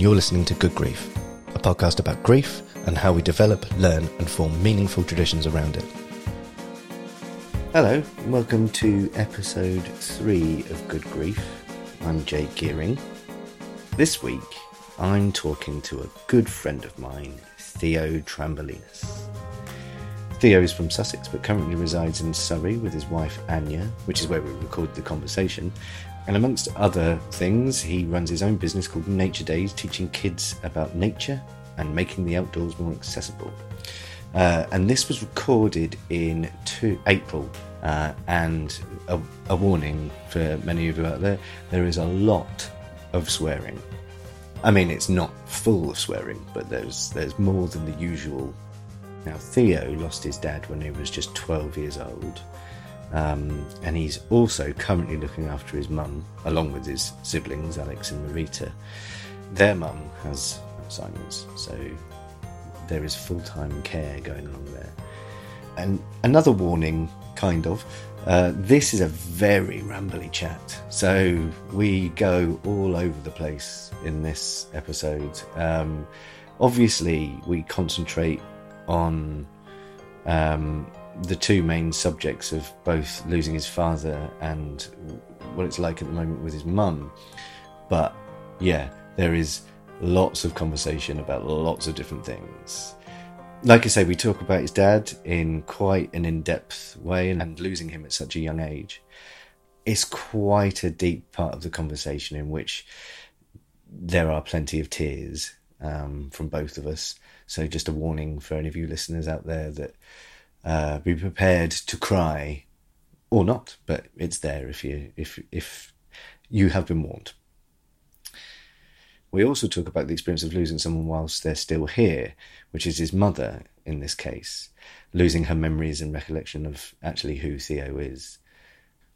You're listening to Good Grief, a podcast about grief and how we develop, learn, and form meaningful traditions around it. Hello, and welcome to episode three of Good Grief. I'm Jake Gearing. This week, I'm talking to a good friend of mine, Theo Tramblinas. Theo is from Sussex but currently resides in Surrey with his wife Ania, which is where we record the conversation. And amongst other things, he runs his own business called Nature Dayz, teaching kids about nature and making the outdoors more accessible. Uh, and this was recorded in two, April. Uh, and a, a warning for many of you out there there is a lot of swearing. I mean, it's not full of swearing, but there's there's more than the usual. Now, Theo lost his dad when he was just 12 years old, um, and he's also currently looking after his mum, along with his siblings, Alex and Marita. Their mum has Alzheimer's, so there is full time care going on there. And another warning, kind of. Uh, this is a very rambly chat, so we go all over the place in this episode. Um, obviously, we concentrate on um, the two main subjects of both losing his father and what it's like at the moment with his mum. But yeah, there is lots of conversation about lots of different things. Like I say, we talk about his dad in quite an in depth way and losing him at such a young age. It's quite a deep part of the conversation in which there are plenty of tears um, from both of us. So, just a warning for any of you listeners out there that uh, be prepared to cry or not, but it's there if you if if you have been warned. We also talk about the experience of losing someone whilst they're still here, which is his mother in this case, losing her memories and recollection of actually who Theo is,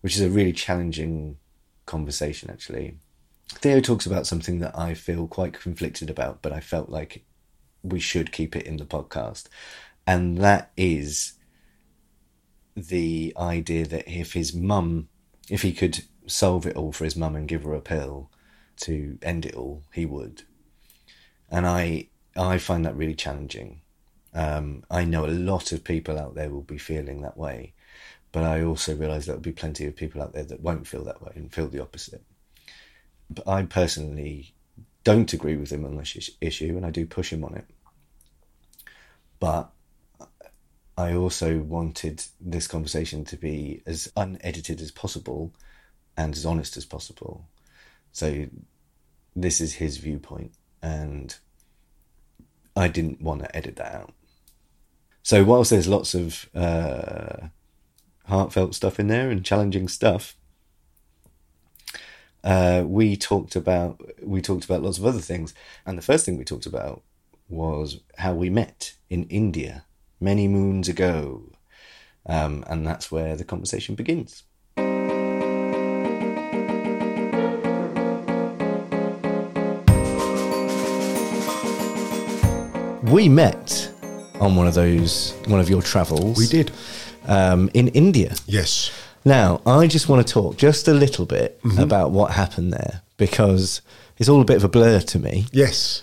which is a really challenging conversation actually. Theo talks about something that I feel quite conflicted about, but I felt like we should keep it in the podcast. And that is the idea that if his mum, if he could solve it all for his mum and give her a pill to end it all, he would. And I, I find that really challenging. Um, I know a lot of people out there will be feeling that way, but I also realise there'll be plenty of people out there that won't feel that way and feel the opposite. But I personally don't agree with him on this issue, and I do push him on it. But I also wanted this conversation to be as unedited as possible and as honest as possible. So this is his viewpoint, and I didn't want to edit that out. So whilst there's lots of uh, heartfelt stuff in there and challenging stuff, uh, we talked about we talked about lots of other things, and the first thing we talked about was how we met in India many moons ago, um, and that's where the conversation begins. We met on one of those, one of your travels. We did. Um, in India. Yes. Now, I just want to talk just a little bit mm-hmm. about what happened there because it's all a bit of a blur to me. Yes.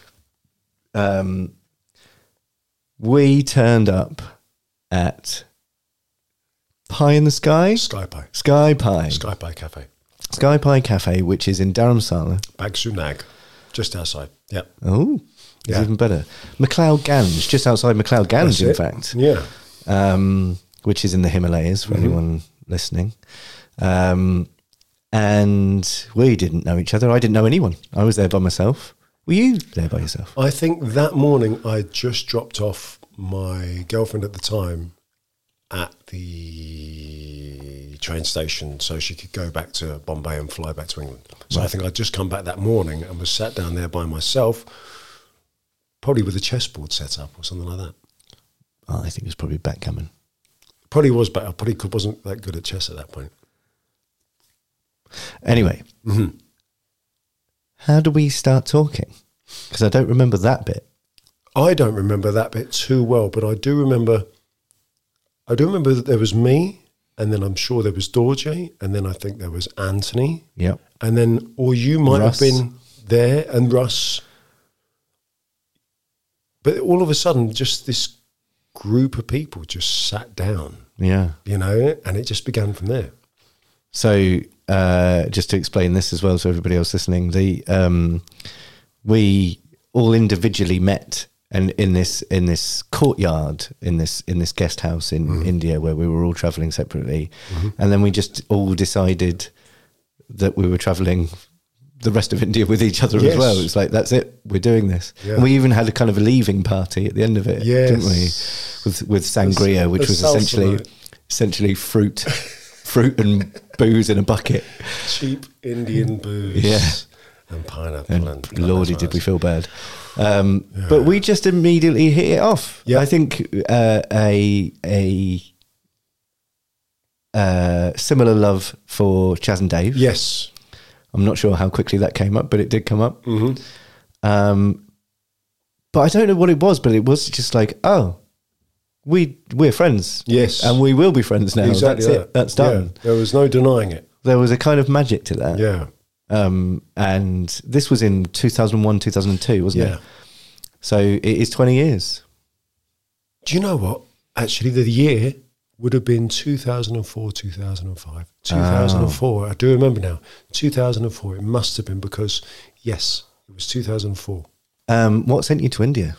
Um, we turned up at Pie in the Sky? Sky Pie. Sky Pie. Sky Pie Cafe. Sky Pie Cafe, which is in Dharamsala. Bhagsunag, just outside. Yep. Oh, it's Yeah. even better. McLeod Ganj, just outside McLeod Ganj, That's in it. fact, Yeah. um, which is in the Himalayas Mm-hmm. for anyone listening. Um, and we didn't know each other. I didn't know anyone. I was there by myself. Were you there by yourself? I think that morning I just dropped off my girlfriend at the time at the train station so she could go back to Bombay and fly back to England. So I think I'd just come back that morning and was sat down there by myself, probably with a chessboard set up or something like that. Oh, I think it was probably backgammon. Probably was, but I probably wasn't that good at chess at that point. Anyway, Mm-hmm. How do we start talking? Because I don't remember that bit. I don't remember that bit too well, but I do remember. I do remember that there was me, and then I'm sure there was Dorje, and then I think there was Anthony, Yep. and then or you might Russ. have been there and Russ. But all of a sudden, just this group of people just sat down, Yeah. you know, and it just began from there. So, uh, just to explain this as well, so everybody else listening, the um, we all individually met and in this in this courtyard in this in this guest house in India where we were all traveling separately, and then we just all decided that we were traveling the rest of India with each other as Yes. well. It's like that's it, we're doing this, Yeah. we even had a kind of a leaving party at the end of it, didn't we? With with sangria, which was essentially essentially fruit fruit and booze in a bucket. Cheap Indian booze, Yeah. and pineapple, And and, lordy, did we feel bad. Um, But we just immediately hit it off. Yeah. I think uh, a a uh, similar love for Chas and Dave. Yes, I'm not sure how quickly that came up, but it did come up. hmm Um, but I don't know what it was, but it was just like, oh, we we're friends. Yes. and we will be friends now. exactly. That's that. it. That's done. Yeah, there was no denying it. There was a kind of magic to that. Yeah, Um, and this was in 2001, 2002, wasn't yeah. it? So it is 20 years. Do you know what? Actually, the year would have been 2004, 2005. 2004. I do remember now. 2004. It must have been because, yes, it was 2004. Um, what sent you to India?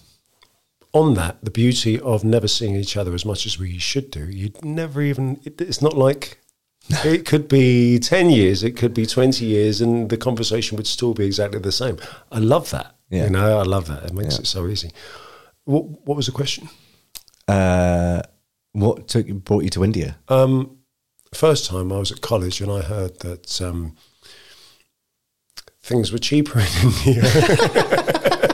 On that, the beauty of never seeing each other as much as we should do, you'd never even, it, it's not like it could be 10 years, it could be 20 years, and the conversation would still be exactly the same. I love that. Yeah. You know, I love that. It makes Yeah. it so easy. What, what was the question? Uh, what took, brought you to India? Um, first time I was at college and I heard that um, things were cheaper in India.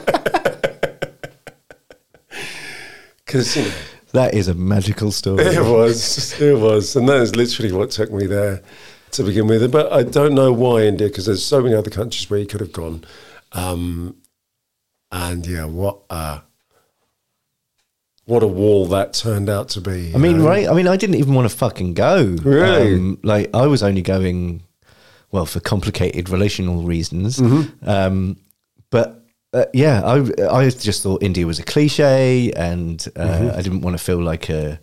Because you know, That is a magical story. it was, it was, and that is literally what took me there to begin with. But I don't know why India, because there's so many other countries where you could have gone. Um, and yeah, what a what a wall that turned out to be. I mean, know? right? I mean, I didn't even want to fucking go. Really? Um, like, I was only going, well, for complicated relational reasons. Mm-hmm. Um, but uh, yeah, I I just thought India was a cliche, and uh, Mm-hmm. I didn't want to feel like a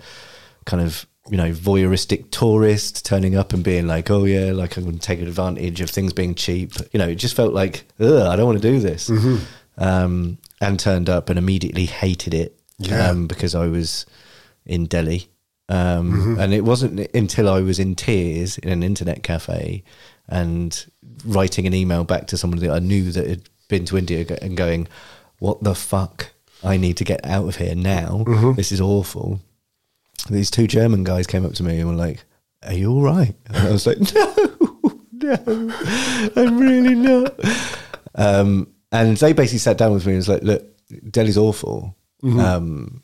kind of you know voyeuristic tourist turning up and being like, oh yeah, like I'm going to take advantage of things being cheap. You know, it just felt like, ugh, I don't want to do this. Mm-hmm. Um, and turned up and immediately hated it Yeah. um, because I was in Delhi. Um, Mm-hmm. And it wasn't until I was in tears in an internet cafe and writing an email back to someone that I knew that had been to India and going, What the fuck? I need to get out of here now. Mm-hmm. This is awful. These two German guys came up to me and were like, Are you all right? And I was like, No, no, I'm really not. Um, and they basically sat down with me and was like, Look, Delhi's awful. Um,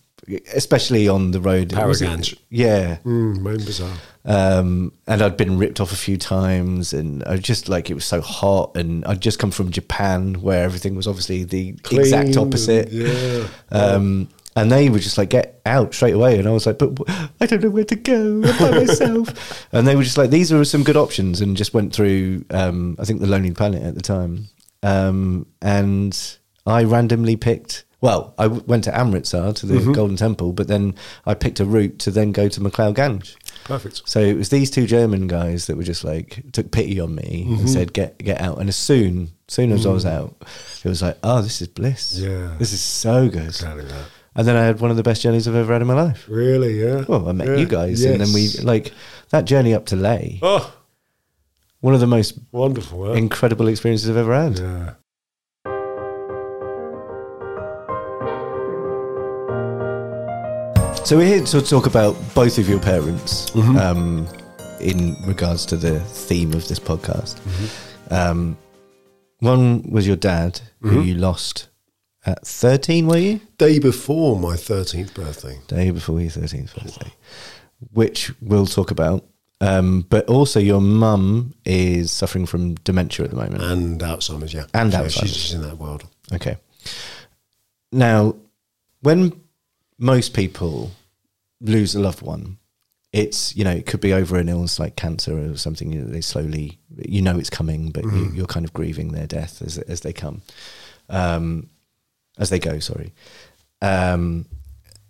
especially on the road. It- Paharganj. Yeah. Mm, main bazaar. Um, and I'd been ripped off a few times, and I just like it was so hot. And I'd just come from Japan, where everything was obviously the exact opposite. and- yeah. Um, and they were just like, "Get out straight away!" And I was like, "But wh- I don't know where to go I'm by myself." and they were just like, "These are some good options," and just went through. Um, I think the Lonely Planet at the time, um, and I randomly picked. Well, I w- went to Amritsar to the Mm-hmm. Golden Temple, but then I picked a route to then go to McLeod Ganj. Perfect. So it was these two German guys that were just like took pity on me Mm-hmm. and said, "Get get out." And as soon, soon as I was out, it was like, "Oh, this is bliss. Mm. Yeah. this is so good." Exactly that. And then I had one of the best journeys I've ever had in my life. Really, yeah. Well, I met Yeah. you guys, and then we like that journey up to Leh. Oh, One of the most wonderful. Huh? incredible experiences I've ever had. yeah. So we're here to talk about both of your parents Mm-hmm. um, in regards to the theme of this podcast. Mm-hmm. Um, one was your dad, who Mm-hmm. you lost at 13, were you? Day before my 13th birthday. Day before your 13th birthday, which we'll talk about. Um, but also, your mum is suffering from dementia at the moment. And Alzheimer's, yeah. And So Alzheimer's. She's, she's in that world. Okay. Now, when most people lose a loved one, it's you know it could be over an illness like cancer or something. You know, they slowly, you know, it's coming, but you, you're kind of grieving their death as as they come, um, as they go. Sorry, um,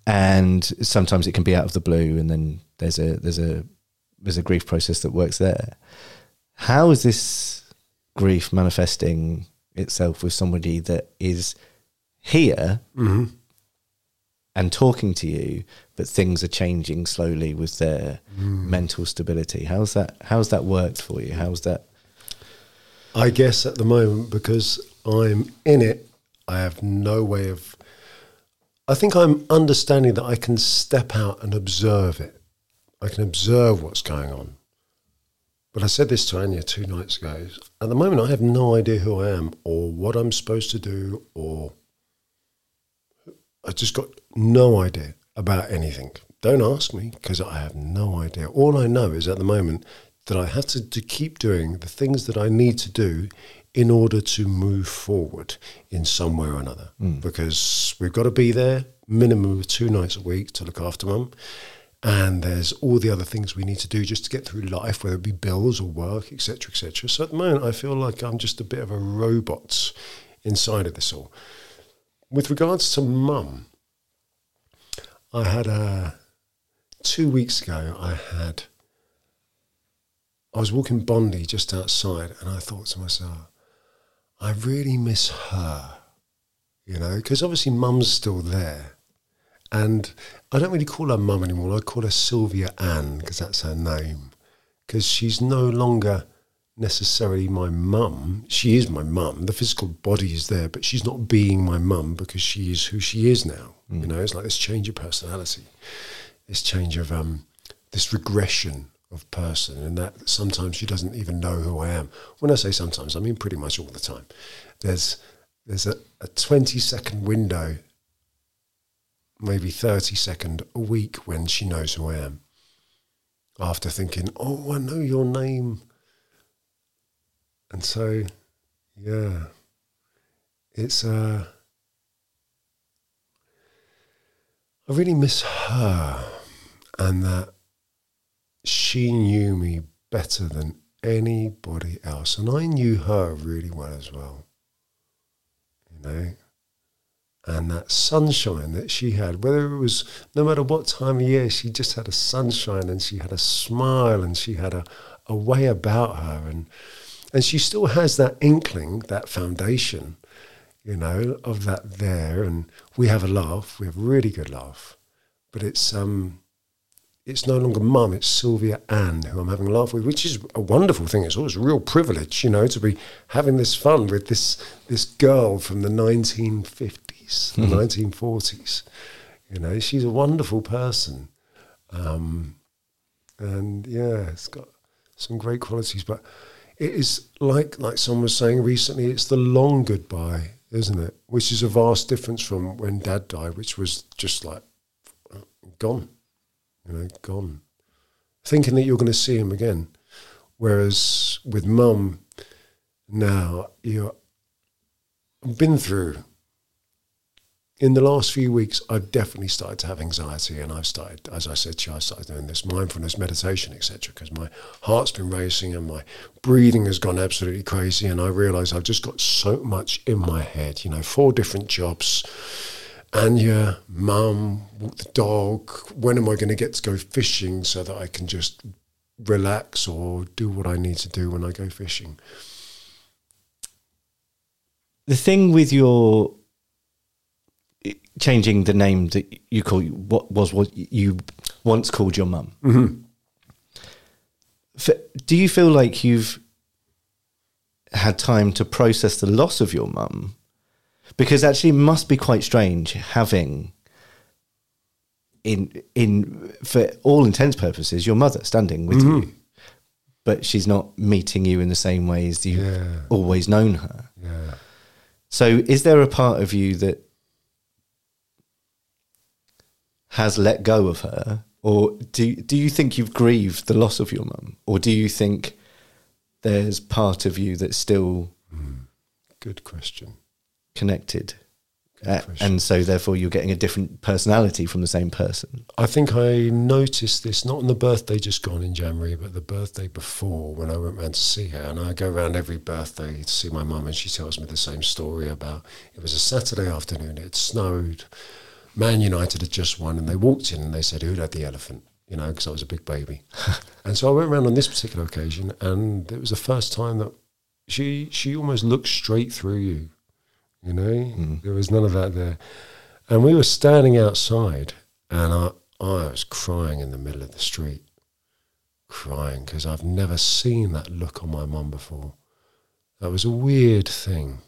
and sometimes it can be out of the blue, and then there's a there's a there's a grief process that works there. How is this grief manifesting itself with somebody that is here Mm-hmm. And talking to you, but things are changing slowly with their hmm. mental stability? How's that? How's that worked for you? How's that? I guess at the moment, because I'm in it, I have no way of. I think I'm understanding that I can step out and observe it. I can observe what's going on. But I said this to Ania two nights ago. At the moment, I have no idea who I am or what I'm supposed to do, or I just got no idea about anything. Don't ask me because I have no idea. All I know is at the moment that I have to, to keep doing the things that I need to do in order to move forward in some way or another. Hmm. Because we've got to be there minimum of two nights a week to look after mum. And there's all the other things we need to do just to get through life, whether it be bills or work, etc., etc. So at the moment, I feel like I'm just a bit of a robot inside of this all. With regards to mum, I had a two weeks ago. I had I was walking Bondi just outside, and I thought to myself, I really miss her, you know, because obviously mum's still there, and I don't really call her mum anymore. I call her Sylvia Ann because that's her name, because she's no longer necessarily my mum. She is my mum. The physical body is there, but she's not being my mum because she is who she is now. You know, it's like this change of personality, this change of um, this regression of person, and that sometimes she doesn't even know who I am. When I say sometimes, I mean pretty much all the time. There's there's a, a 20 second window, maybe 30 second a week when she knows who I am. After thinking, oh, I know your name. And so, yeah, it's, uh, I really miss her and that she knew me better than anybody else. And I knew her really well as well, you know. And that sunshine that she had, whether it was no matter what time of year, she just had a sunshine and she had a smile and she had a, a way about her. And, and she still has that inkling, that foundation, you know, of that there. And we have a laugh, we have a really good laugh. But it's, um, it's no longer mum, it's Sylvia Ann who I'm having a laugh with, which is a wonderful thing. It's always a real privilege, you know, to be having this fun with this this girl from the 1950s, the 1940s. You know, she's a wonderful person. Um, and yeah, it's got some great qualities, but it is like like someone was saying recently, it's the long goodbye, isn't it? Which is a vast difference from when dad died, which was just like gone you know, gone. Thinking that you're going to see him again. Whereas with mum, now you're I've been through. In the last few weeks, I've definitely started to have anxiety, and I've started, as I said to you, I started doing this mindfulness meditation, etc. Because my heart's been racing and my breathing has gone absolutely crazy, and I realise I've just got so much in my head. You know, four different jobs, Ania, mum, the dog. When am I going to get to go fishing so that I can just relax or do what I need to do when I go fishing? The thing with your changing the name that you call what was what you once called your mum. Mm-hmm. Do you feel like you've had time to process the loss of your mum because actually it must be quite strange having in in for all intents purposes your mother standing with Mm-hmm. you but she's not meeting you in the same way as you've Yeah. always known her Yeah. so is there a part of you that has let go of her or do do you think you've grieved the loss of your mum or do you think there's part of you that's still Good question. connected Uh, and so therefore you're getting a different personality from the same person I think I noticed this not on the birthday just gone in January, but the birthday before when I went round to see her. And I go round every birthday to see my mum, and she tells me the same story about it was a Saturday afternoon, it snowed. Man United had just won, and they walked in and they said, Who'd had the elephant? You know, because I was a big baby. and so I went around on this particular occasion, and it was the first time that she she almost looked straight through you. You know, hmm. there was none of that there. And we were standing outside, and I, I was crying in the middle of the street, crying because I've never seen that look on my mum before. That was a weird thing.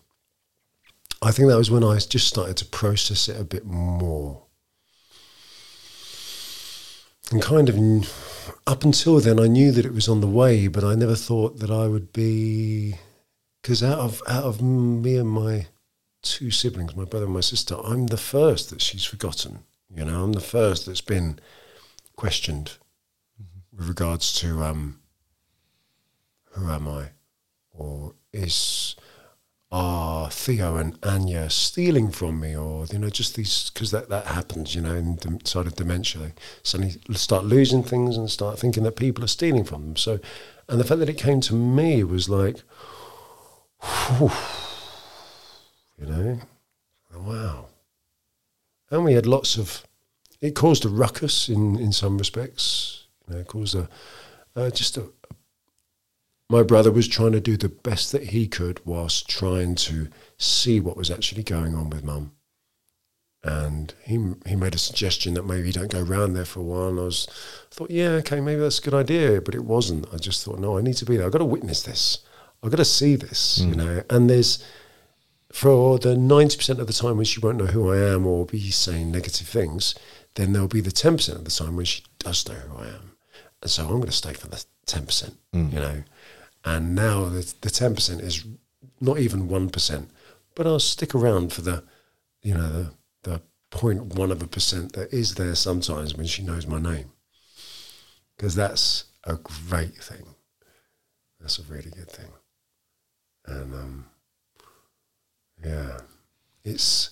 I think that was when I just started to process it a bit more. And kind of up until then, I knew that it was on the way, but I never thought that I would be. Because out of out of me and my two siblings, my brother and my sister, I'm the first that she's forgotten. You know, I'm the first that's been questioned with regards to um, who am I, or is are Theo and Ania stealing from me, or you know, just these because that that happens, you know, in the of dementia, they suddenly start losing things and start thinking that people are stealing from them. So, and the fact that it came to me was like, whew, you know, wow. And we had lots of. It caused a ruckus in in some respects. You know, caused a uh, just a, my brother was trying to do the best that he could whilst trying to see what was actually going on with mum. And he he made a suggestion that maybe don't go round there for a while. And I was thought, yeah, okay, maybe that's a good idea, but it wasn't. I just thought, no, I need to be there. I've got to witness this. I've got to see this, you hmm. know. And there's for the ninety percent of the time when she won't know who I am or be saying negative things, then there'll be the ten percent of the time when she does know who I am. And so I'm going to stay for the ten percent, hmm. you know. And now the the ten percent is not even one percent, but I'll stick around for the, you know, the the point one of a percent that is there sometimes when she knows my name, because that's a great thing. That's a really good thing, and um, yeah, it's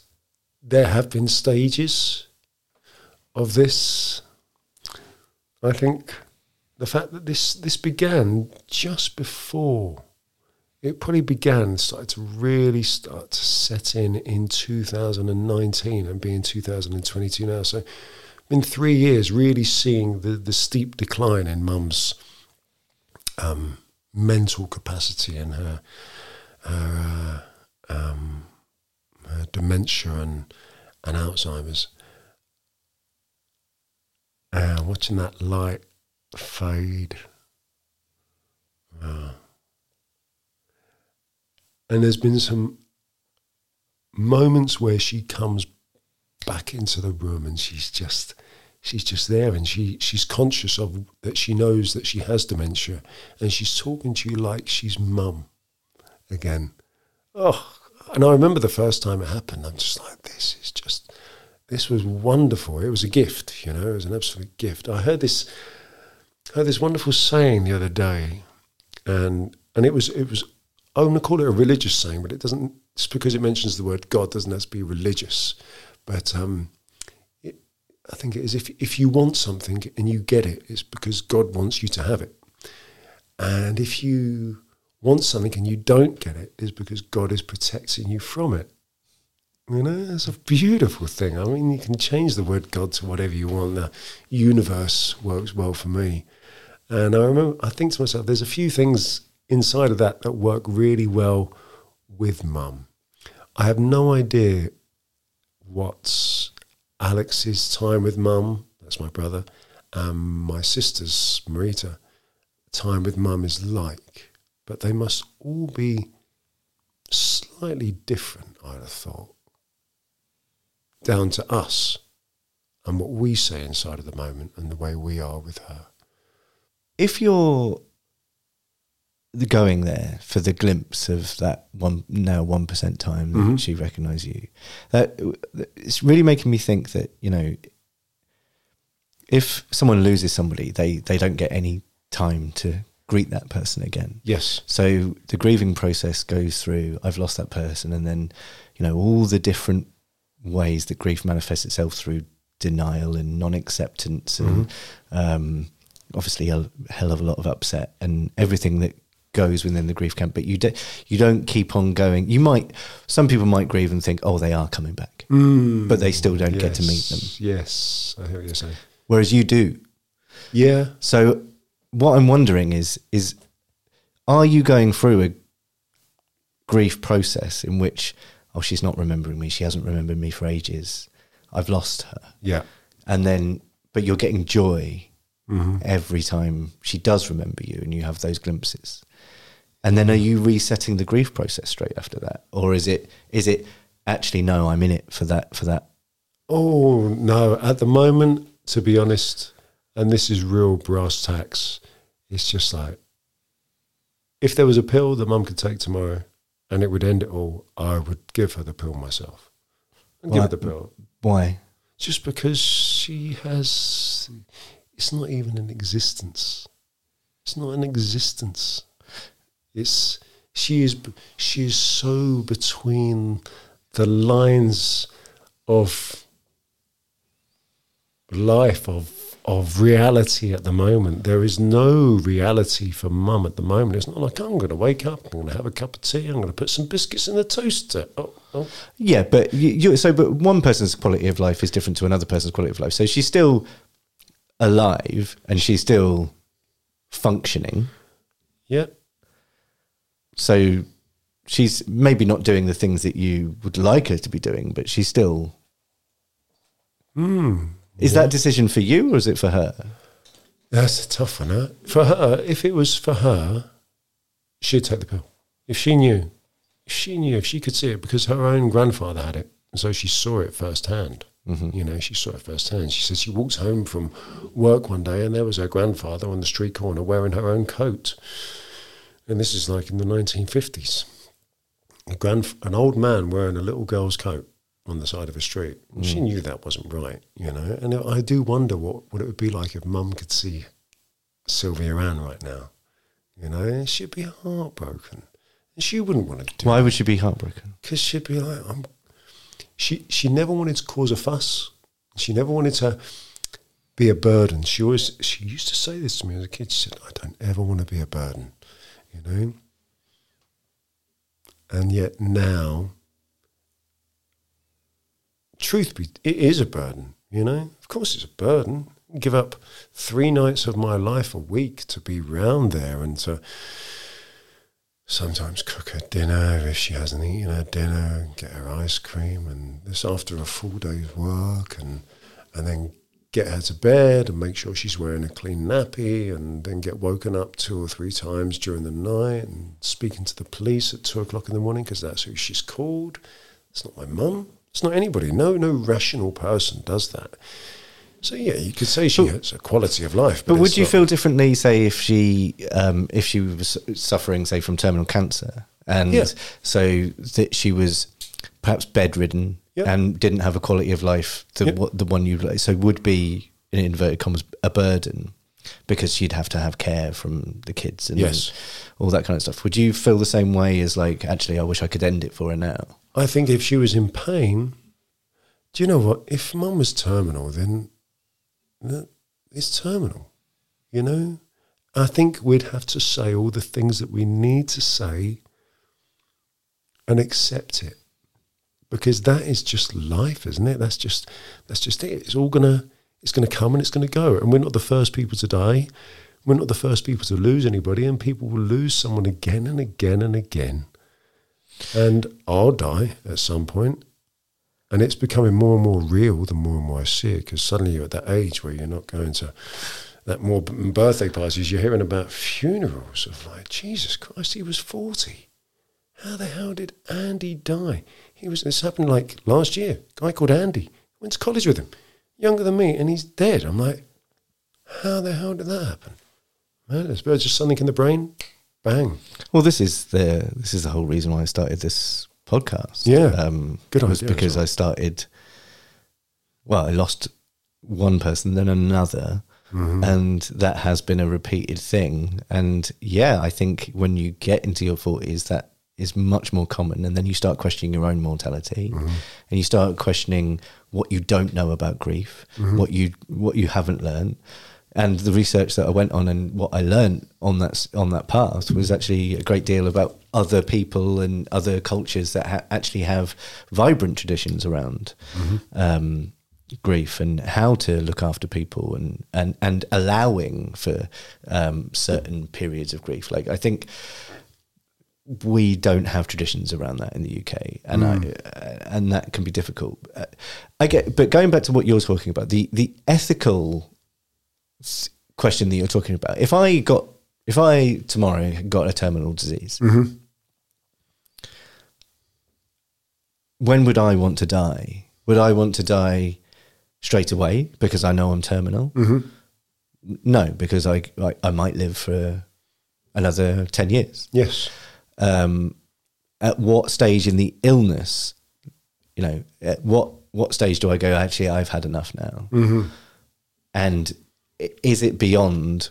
there have been stages of this. I think the fact that this this began just before it probably began started to really start to set in in 2019 and be in 2022 now. So, been three years really seeing the the steep decline in Mum's um, mental capacity and her her, uh, um, her dementia and and Alzheimer's. And watching that light fade. Wow. And there's been some moments where she comes back into the room and she's just she's just there and she she's conscious of that she knows that she has dementia and she's talking to you like she's mum again. Oh and I remember the first time it happened, I'm just like, this is just this was wonderful. It was a gift, you know, it was an absolute gift. I heard this I heard this wonderful saying the other day, and and it was it was I want to call it a religious saying, but it doesn't. Just because it mentions the word God doesn't have to be religious. But um, it, I think it is if if you want something and you get it, it's because God wants you to have it. And if you want something and you don't get it, it's because God is protecting you from it. You know, it's a beautiful thing. I mean, you can change the word God to whatever you want. The universe works well for me. And I remember, I think to myself, there's a few things inside of that that work really well with mum. I have no idea what Alex's time with mum, that's my brother, and my sister's, Marita, time with mum is like, but they must all be slightly different, I'd have thought, down to us and what we say inside of the moment and the way we are with her. If you're going there for the glimpse of that one now one percent time that Mhm. she recognised you, that it's really making me think that you know, if someone loses somebody, they they don't get any time to greet that person again. Yes. So the grieving process goes through. I've lost that person, and then you know all the different ways that grief manifests itself through denial and non-acceptance, and um, obviously a hell of a lot of upset and everything that goes within the grief camp. But you do, you don't keep on going. You might. Some people might grieve and think, oh, they are coming back, mm. but they still don't get to meet them. Yes, I hear what you're saying. Whereas you do. Yeah. So what I'm wondering is is are you going through a grief process in which oh she's not remembering me, she hasn't remembered me for ages. I've lost her. Yeah. And then but you're getting joy Mm-hmm. every time she does remember you and you have those glimpses. And then are you resetting the grief process straight after that? Or is it is it actually no, I'm in it for that for that Oh no! At the moment, to be honest, and this is real brass tacks. It's just like if there was a pill that Mum could take tomorrow, and it would end it all, I would give her the pill myself. I'd give her the pill why? just because she has. It's not even an existence. It's not an existence. It's she is she is so between the lines of life of of reality at the moment. There is no reality for mum at the moment. It's not like I'm going to wake up, I'm going to have a cup of tea, I'm going to put some biscuits in the toaster. Oh, oh. Yeah, but you, you so but one person's quality of life is different to another person's quality of life. So she's still alive and she's still functioning. yeah, So she's maybe not doing the things that you would like her to be doing, but she's still. Hmm. Is that decision for you or is it for her? That's a tough one. Huh? For her, if it was for her, she'd take the pill. If she knew, if she knew, if she could see it, because her own grandfather had it, and so she saw it firsthand. Mm-hmm. You know, she saw it firsthand. She said she walked home from work one day, and there was her grandfather on the street corner wearing her own coat. And this is like in the 1950s. A grand, an old man wearing a little girl's coat on the side of a street. And She knew that wasn't right, you know. And I do wonder what, what it would be like if Mum could see Sylvia Ann right now. You know, she'd be heartbroken. And she wouldn't want to do Why would she be heartbroken? because she'd be like, I'm. She she never wanted to cause a fuss. She never wanted to be a burden. She always she used to say this to me as a kid. She said, "I don't ever want to be a burden," you know. And yet now, truth be, it is a burden. You know, of course, it's a burden. Give up three nights of my life a week to be round there and to sometimes cook her dinner if she hasn't eaten her dinner, get her ice cream, and this after a full day's work, and and then get her to bed and make sure she's wearing a clean nappy, and then get woken up two or three times during the night, and speaking to the police at two o'clock in the morning because that's who she's called. It's not my mum. It's not anybody. No, no rational person does that. So yeah, you could say she has a quality of life. But it's would you feel differently, say, if she um, if she was suffering, say, from terminal cancer, and Yeah. so that she was perhaps bedridden and didn't have a quality of life, the what the one you like, so would be in inverted commas a burden because she'd have to have care from the kids and Yes. all that kind of stuff. Would you feel the same way as like, actually, I wish I could end it for her now? I think if she was in pain, do you know what? If mum was terminal, then it's terminal. You know, I think we'd have to say all the things that we need to say and accept it. because that is just life, isn't it? That's just that's just it. It's all gonna it's gonna come and it's gonna go, and we're not the first people to die. We're not the first people to lose anybody, and people will lose someone again and again and again. And I'll die at some point, and it's becoming more and more real the more and more I see it. Because suddenly you're at that age where you're not going to that more birthday parties. You're hearing about funerals of like Jesus Christ, he was forty. How the hell did Andy die? He was. This happened like last year. guy called Andy went to college with him, younger than me, and he's dead. I'm like, how the hell did that happen? Man, it's just something in the brain. Bang. Well, this is the this is the whole reason why I started this podcast. Yeah, um, good was idea because. I started. Well, I lost one person, then another, Mm-hmm. and that has been a repeated thing. And yeah, I think when you get into your forties, that is much more common, and then you start questioning your own mortality, Mm-hmm. and you start questioning what you don't know about grief, Mm-hmm. what you what you haven't learned. And the research that I went on and what I learned on that on that path was actually a great deal about other people and other cultures that ha- actually have vibrant traditions around um, grief and how to look after people and and and allowing for um, certain periods of grief. Like I think we don't have traditions around that in the UK, and I, uh, and that can be difficult. Uh, I get, but going back to what you're talking about, the the ethical question that you're talking about. If I got, if I tomorrow got a terminal disease, mm-hmm. when would I want to die? Would I want to die straight away because I know I'm terminal? Mm-hmm. N- No, because I, I I might live for another ten years Yes. um, at what stage in the illness, you know, at what what stage do I go? Actually, I've had enough now, mm-hmm. and i- is it beyond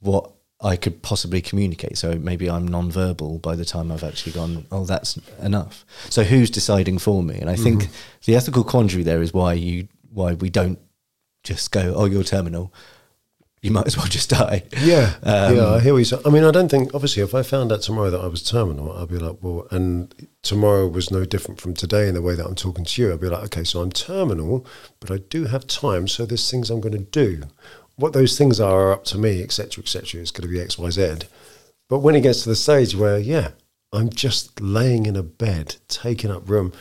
what I could possibly communicate? So maybe I'm non-verbal by the time I've actually gone. Oh, that's enough. So who's deciding for me? And I think the ethical quandary there is why you why we don't just go, oh, you're terminal. You might as well just die. Yeah, Um, yeah, I hear what you say. I mean, I don't think obviously if I found out tomorrow that I was terminal, I'd be like, well, and tomorrow was no different from today in the way that I'm talking to you. I'd be like, okay, so I'm terminal, but I do have time, so there's things I'm going to do. What those things are are up to me, etc., etc. It's going to be X, Y, Z. But when it gets to the stage where, yeah, I'm just laying in a bed, taking up room,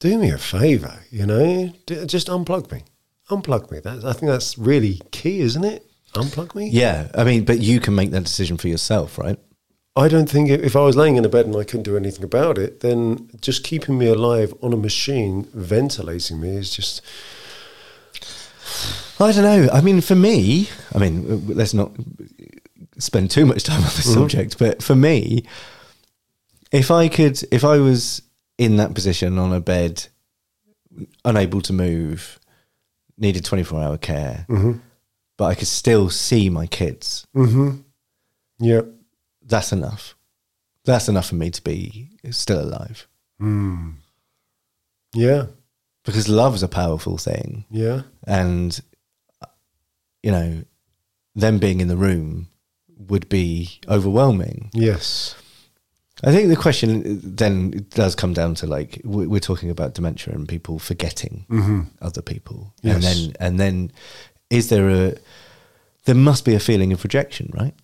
do me a favor, you know, D- just unplug me, unplug me. That, I think that's really key, isn't it? Unplug me. Yeah, I mean, but you can make that decision for yourself, right? I don't think if if I was laying in a bed and I couldn't do anything about it, then just keeping me alive on a machine, ventilating me, is just I don't know. I mean, for me, I mean, let's not spend too much time on the subject, but for me, if I could, if I was in that position on a bed, unable to move, needed 24 hour care, but I could still see my kids, Mm-hmm. yeah, that's enough. That's enough for me to be still alive. Mm. yeah, Because love's a powerful thing. yeah, and you know them being in the room would be overwhelming. Yes, i think the question then does come down to like we- we're talking about dementia and people forgetting mm-hmm. other people. And then and then is there a there must be a feeling of rejection right?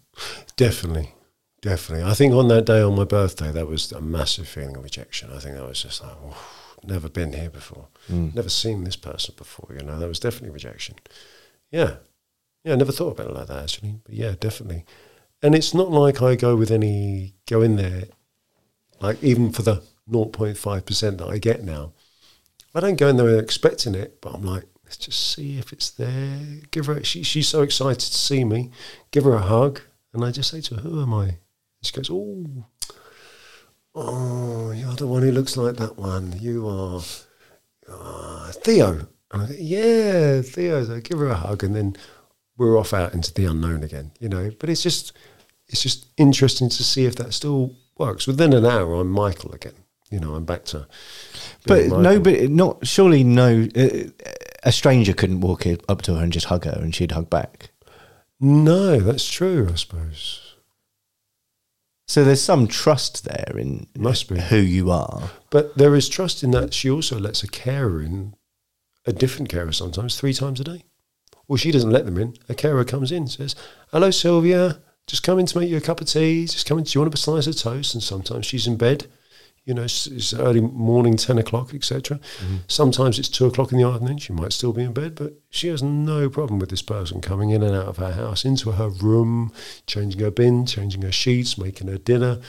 Definitely, definitely. I think on that day on my birthday, that was a massive feeling of rejection. I think that was just like, oh, never been here before, Mm. never seen this person before. You know, that was definitely rejection. Yeah, yeah, I never thought about it like that actually, but yeah, definitely. And it's not like I go with any go in there like even for the 0.5% that I get now, I don't go in there expecting it, but I'm like, let's just see if it's there. Give her, she, she's so excited to see me. Give her a hug. And I just say to her, who am I? She goes, oh, oh, you're the one who looks like that one. You are uh, Theo. And I go, yeah, Theo. So I give her a hug and then we're off out into the unknown again, you know. But it's just, it's just interesting to see if that still works. Within an hour, I'm Michael again. You know, I'm back to. but being Michael. no but not surely no uh, a stranger couldn't walk up to her and just hug her and she'd hug back No, that's true. I suppose. So there's some trust there in Must be. who you are. But there is trust in that she also lets a carer in, a different carer sometimes, three times a day. Or she doesn't let them in. A carer comes in, says, Hello, Sylvia. Just come in to make you a cup of tea. Just come in. Do you want a slice of toast? And sometimes she's in bed. You know, it's, it's early morning, 10 o'clock, etc. Sometimes it's 2 o'clock in the afternoon. She might still be in bed, but she has no problem with this person coming in and out of her house, into her room, changing her bin, changing her sheets, making her dinner,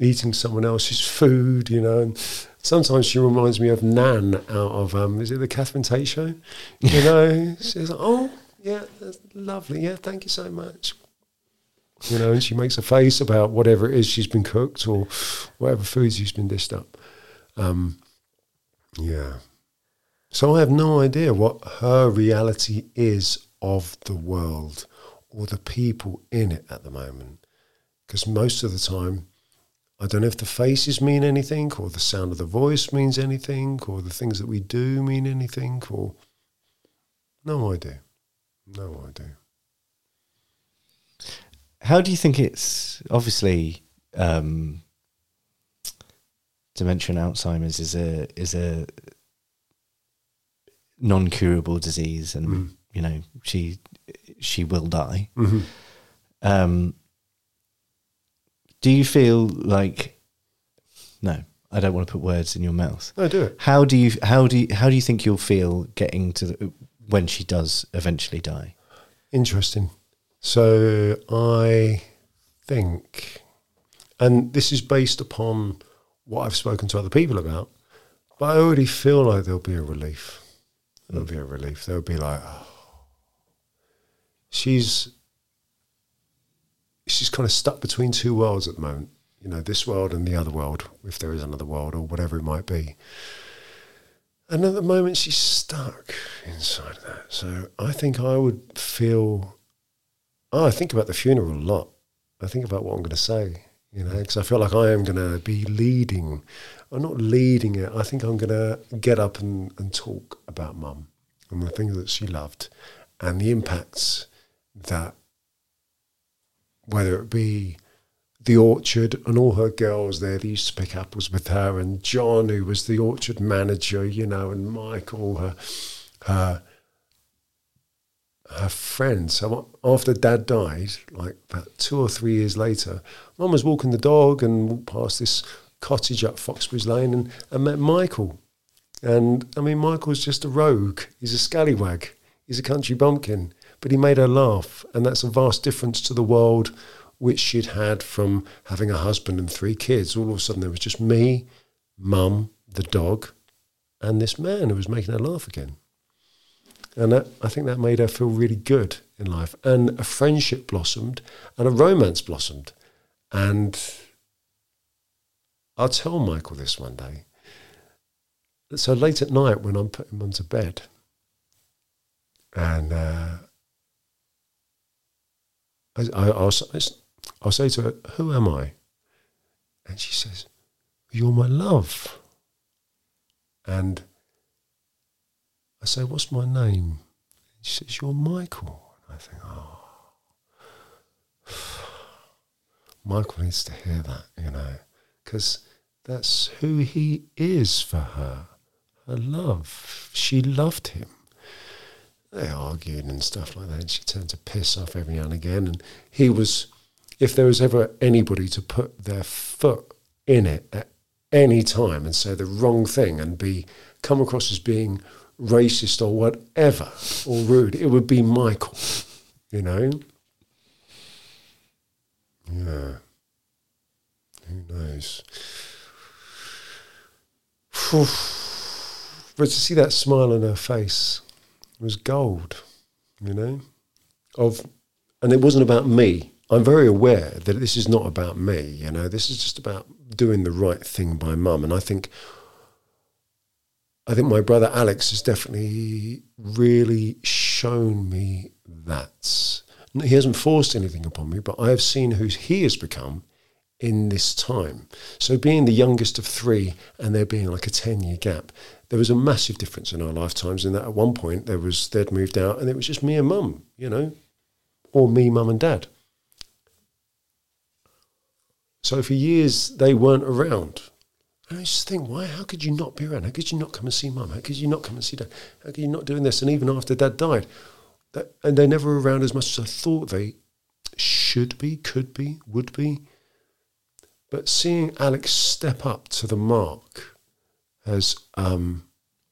eating someone else's food, you know. And sometimes she reminds me of Nan out of, um, is it the Catherine Tate show? You know, she's like, oh, yeah, that's lovely. Yeah, thank you so much you know, and she makes a face about whatever it is she's been cooked or whatever food she's been dished up. Um, yeah. So I have no idea what her reality is of the world or the people in it at the moment. Because most of the time, I don't know if the faces mean anything or the sound of the voice means anything or the things that we do mean anything or no idea. No idea. How do you think it's obviously um, dementia and Alzheimer's is a is a non curable disease, and Mm. you know she she will die. Mm-hmm. Um, do you feel like no? I don't want to put words in your mouth. No, do it. How do you how do you, how do you think you'll feel getting to the, when she does eventually die? Interesting. So I think, and this is based upon what I've spoken to other people about, but I already feel like there'll be a relief. There'll be a relief. There'll be like, oh, she's she's kind of stuck between two worlds at the moment. You know, this world and the other world, if there is another world or whatever it might be. And at the moment, she's stuck inside of that. So I think I would feel. Oh, I think about the funeral a lot. I think about what I'm going to say, you know, because I feel like I am going to be leading. I'm not leading it. I think I'm going to get up and, and talk about mum and the things that she loved and the impacts that, whether it be the orchard and all her girls there that used to pick apples with her, and John, who was the orchard manager, you know, and Michael, her, her, her friend. So after Dad died, like about two or three years later, Mum was walking the dog and walked past this cottage up Foxbridge Lane and, and met Michael. And I mean, Michael's just a rogue. He's a scallywag. He's a country bumpkin. But he made her laugh, and that's a vast difference to the world which she'd had from having a husband and three kids. All of a sudden, there was just me, mum, the dog, and this man who was making her laugh again. And that, I think that made her feel really good in life. And a friendship blossomed and a romance blossomed. And I'll tell Michael this one day. So late at night when I'm putting him onto bed, and uh, I, I, I'll, I'll say to her, Who am I? And she says, You're my love. And I say, What's my name? She says, You're Michael. And I think, Oh, Michael needs to hear that, you know, because that's who he is for her. Her love. She loved him. They argued and stuff like that. And she turned to piss off every now and again. And he was, if there was ever anybody to put their foot in it at any time and say the wrong thing and be come across as being racist or whatever or rude, it would be Michael. You know? Yeah. Who knows? But to see that smile on her face was gold, you know? Of and it wasn't about me. I'm very aware that this is not about me, you know. This is just about doing the right thing by mum. And I think I think my brother Alex has definitely really shown me that. He hasn't forced anything upon me, but I have seen who he has become in this time. So being the youngest of three and there being like a 10 year gap, there was a massive difference in our lifetimes in that at one point there was they'd moved out and it was just me and mum, you know, or me, mum and dad. So for years they weren't around. I just think, why? How could you not be around? How could you not come and see mum? How could you not come and see dad? How could you not doing this? And even after dad died, that, and they're never around as much as I thought they should be, could be, would be. But seeing Alex step up to the mark has, um,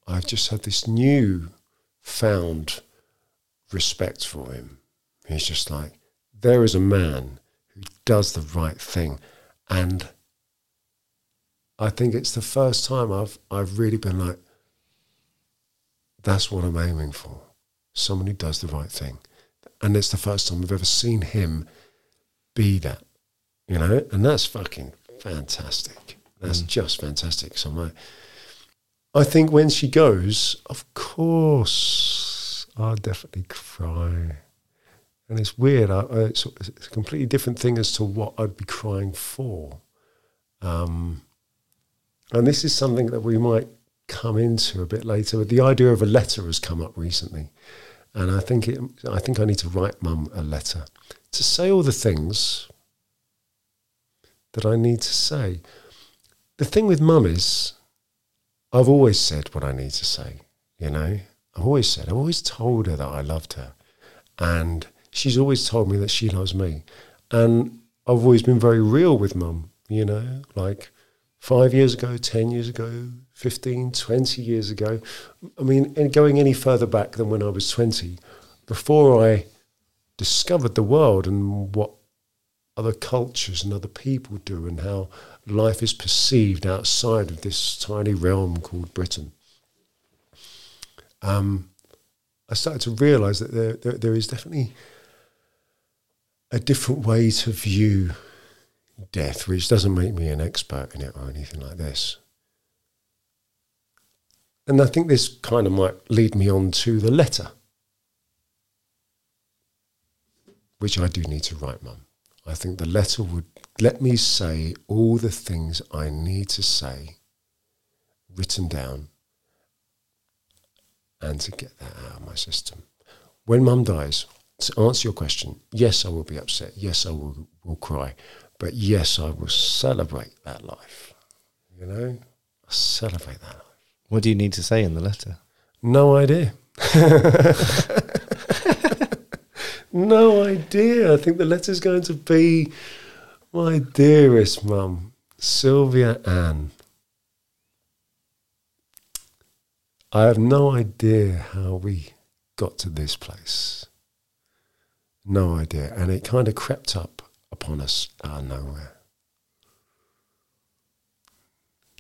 I've just had this new found respect for him. He's just like, there is a man who does the right thing. And I think it's the first time I've I've really been like, that's what I'm aiming for. Someone who does the right thing. And it's the first time I've ever seen him be that. You know? And that's fucking fantastic. That's mm. just fantastic. So I'm like, I think when she goes, of course, I'll definitely cry. And it's weird. I, it's, it's, a completely different thing as to what I'd be crying for. Um, and this is something that we might come into a bit later. But the idea of a letter has come up recently, and I think it, I think I need to write Mum a letter to say all the things that I need to say. The thing with Mum is, I've always said what I need to say. You know, I've always said, I've always told her that I loved her, and she's always told me that she loves me, and I've always been very real with Mum. You know, like five years ago, 10 years ago, 15, 20 years ago. I mean, and going any further back than when I was 20, before I discovered the world and what other cultures and other people do and how life is perceived outside of this tiny realm called Britain. Um, I started to realize that there, there, there is definitely a different way to view death, which doesn't make me an expert in it or anything like this. And I think this kind of might lead me on to the letter, which I do need to write, Mum. I think the letter would let me say all the things I need to say, written down, and to get that out of my system. When Mum dies, to answer your question, yes, I will be upset. Yes, I will, will cry. But yes, I will celebrate that life. You know, I celebrate that life. What do you need to say in the letter? No idea. no idea. I think the letter's going to be my dearest mum, Sylvia Ann. I have no idea how we got to this place. No idea. And it kind of crept up upon us out of nowhere.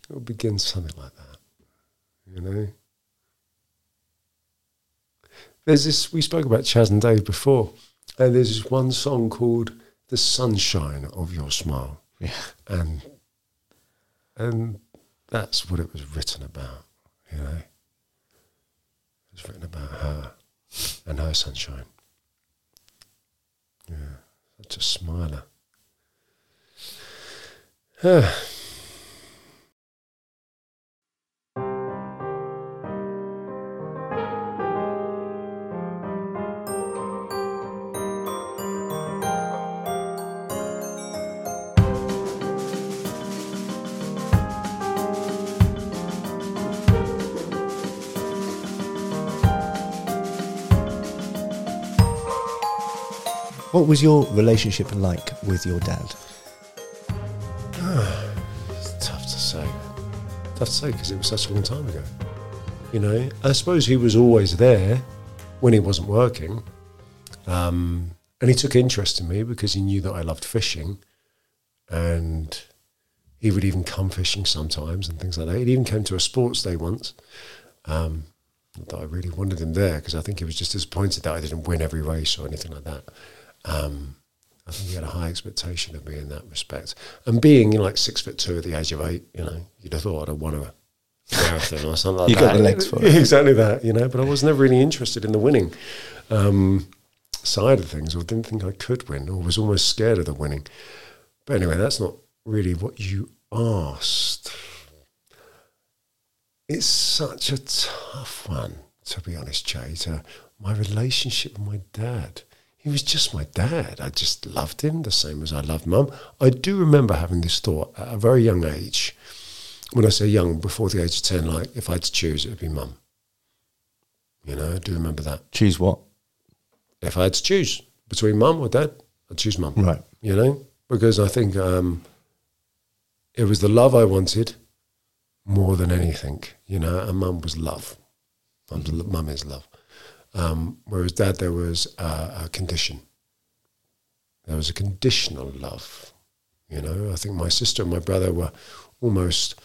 It will begin something like that, you know. There's this. We spoke about Chas and Dave before, and there's this one song called "The Sunshine of Your Smile," yeah, and and that's what it was written about, you know. It was written about her and her sunshine. Yeah, such a smiler. What was your relationship like with your dad? It's tough to say. Tough to say because it was such a long time ago. You know, I suppose he was always there when he wasn't working. Um, and he took interest in me because he knew that I loved fishing. And he would even come fishing sometimes and things like that. He even came to a sports day once. Um, that I really wanted him there because I think he was just disappointed that I didn't win every race or anything like that. Um, I think he had a high expectation of me in that respect. And being you know, like six foot two at the age of eight, you know, you'd have thought I'd have won a marathon or something like you that. You got the legs for it. Exactly that, you know, but I was never really interested in the winning um, side of things or didn't think I could win or was almost scared of the winning. But anyway, that's not really what you asked. It's such a tough one, to be honest, Jay, to my relationship with my dad he was just my dad. I just loved him the same as I loved mum. I do remember having this thought at a very young age. When I say young, before the age of 10, like if I had to choose, it would be mum. You know, I do remember that. Choose what? If I had to choose between mum or dad, I'd choose mum. Right. You know, because I think um, it was the love I wanted more than anything, you know, and mum was love. Mum's, mum is love. Um, whereas dad, there was a, a condition. There was a conditional love. You know, I think my sister and my brother were almost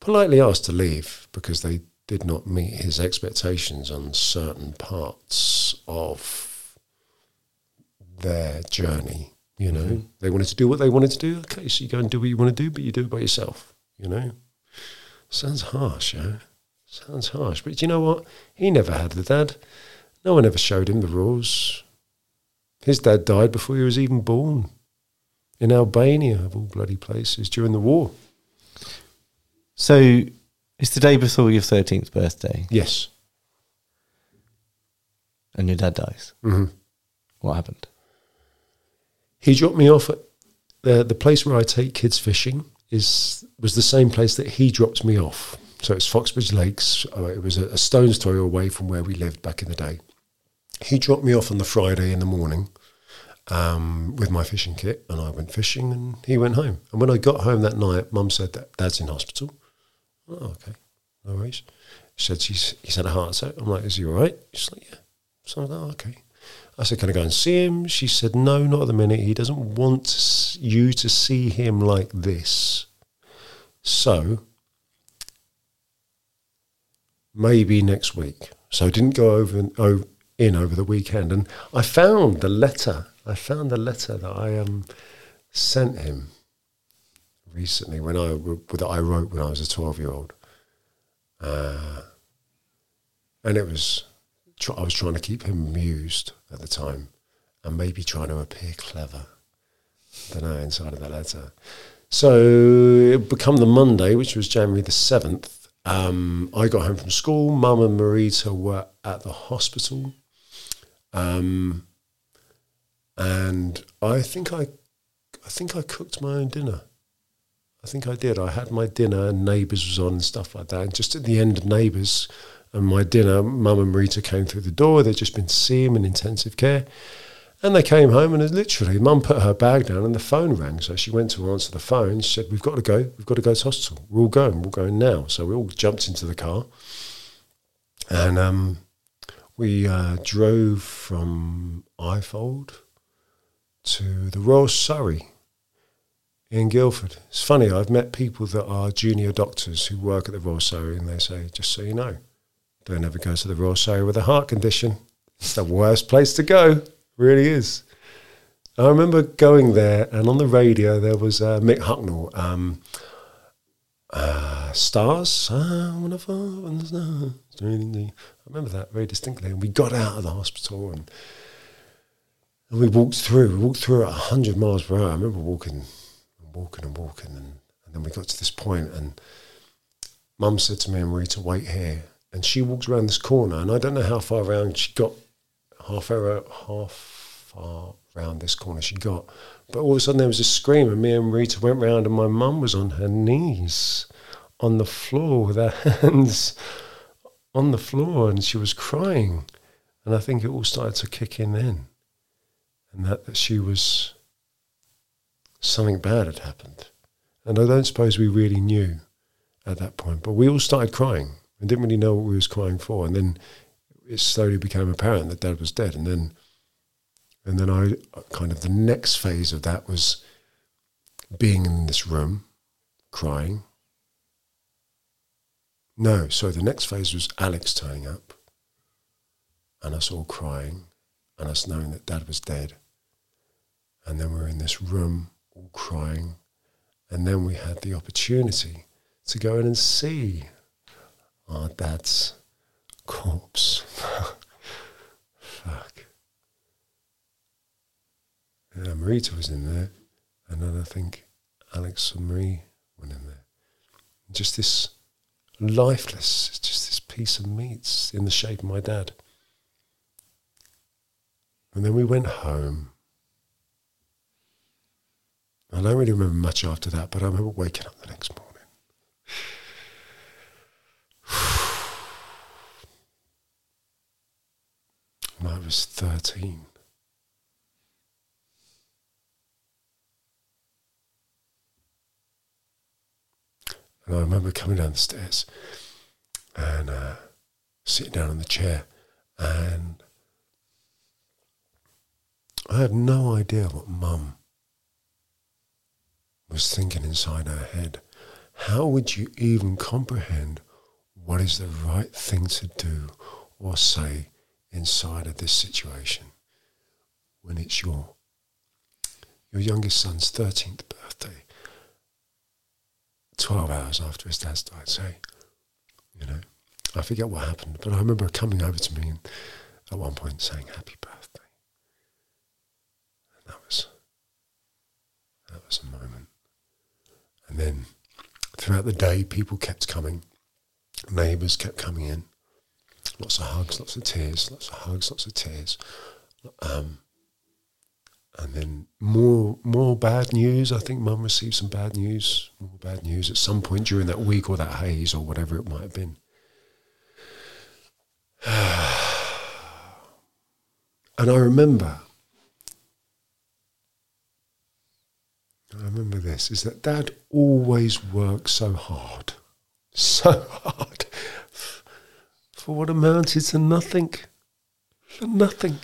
politely asked to leave because they did not meet his expectations on certain parts of their journey. You know, Mm-hmm. they wanted to do what they wanted to do. Okay, so you go and do what you want to do, but you do it by yourself. You know, sounds harsh, yeah. Sounds harsh, but do you know what? He never had a dad. No one ever showed him the rules. His dad died before he was even born in Albania, of all bloody places, during the war. So it's the day before your 13th birthday Yes. and your dad dies. hmm What happened? He dropped me off at the the place where I take kids fishing is was the same place that he dropped me off. So it's Foxbridge Lakes. Uh, it was a, a stone's throw away from where we lived back in the day. He dropped me off on the Friday in the morning um, with my fishing kit, and I went fishing, and he went home. And when I got home that night, Mum said that Dad's in hospital. Oh, okay, no worries. She said she's he's had a heart attack. I'm like, is he all right? She's like, yeah. So I'm like, oh, okay. I said, can I go and see him? She said, no, not at the minute. He doesn't want you to see him like this. So maybe next week. So I didn't go over and, o- in over the weekend, and I found the letter. I found the letter that I um, sent him recently when I that I wrote when I was a twelve year old, uh, and it was I was trying to keep him amused at the time, and maybe trying to appear clever. don't know inside of that letter. So it become the Monday, which was January the seventh. Um, I got home from school. Mum and Marita were at the hospital, um, and I think I, I think I cooked my own dinner. I think I did. I had my dinner, and Neighbours was on and stuff like that. And just at the end of Neighbours and my dinner, Mum and Marita came through the door. They'd just been to see him in intensive care. And they came home, and literally, Mum put her bag down, and the phone rang. So she went to answer the phone. She said, "We've got to go. We've got to go to hospital. We're all going. We're going now." So we all jumped into the car, and um, we uh, drove from Ifold to the Royal Surrey in Guildford. It's funny. I've met people that are junior doctors who work at the Royal Surrey, and they say, "Just so you know, don't ever go to the Royal Surrey with a heart condition. It's the worst place to go." really is. I remember going there, and on the radio there was uh, Mick Hucknall, um, uh, Stars. I fall in the stars. I remember that very distinctly. And we got out of the hospital and, and we walked through. We walked through at 100 miles per hour. I remember walking and walking and walking. And, and then we got to this point, and Mum said to me and Rita, wait here. And she walked around this corner, and I don't know how far around she got half hour, half far round this corner she got. But all of a sudden there was a scream, and me and Rita went round, and my mum was on her knees on the floor with her hands on the floor, and she was crying. And I think it all started to kick in then, and that, that she was something bad had happened. And I don't suppose we really knew at that point, but we all started crying and didn't really know what we was crying for. And then it slowly became apparent that dad was dead and then and then I kind of the next phase of that was being in this room crying no so the next phase was Alex turning up and us all crying and us knowing that dad was dead and then we were in this room all crying and then we had the opportunity to go in and see our dad's corpse. Fuck. Yeah, Marita was in there, and then I think Alex and Marie went in there. Just this lifeless, it's just this piece of meat in the shape of my dad. And then we went home. I don't really remember much after that, but I remember waking up the next morning. I was 13. And I remember coming down the stairs and uh, sitting down on the chair, and I had no idea what mum was thinking inside her head. How would you even comprehend what is the right thing to do or say inside of this situation when it's your your youngest son's 13th birthday 12 hours after his dad's died say you know i forget what happened but i remember coming over to me and at one point saying happy birthday. And that was that was a moment. And then throughout the day people kept coming. Neighbours kept coming in. Lots of hugs, lots of tears, lots of hugs, lots of tears. Um, and then more more bad news. I think Mum received some bad news, more bad news at some point during that week or that haze or whatever it might have been. and I remember, I remember this is that Dad always worked so hard, so hard for what amounted to nothing. For nothing.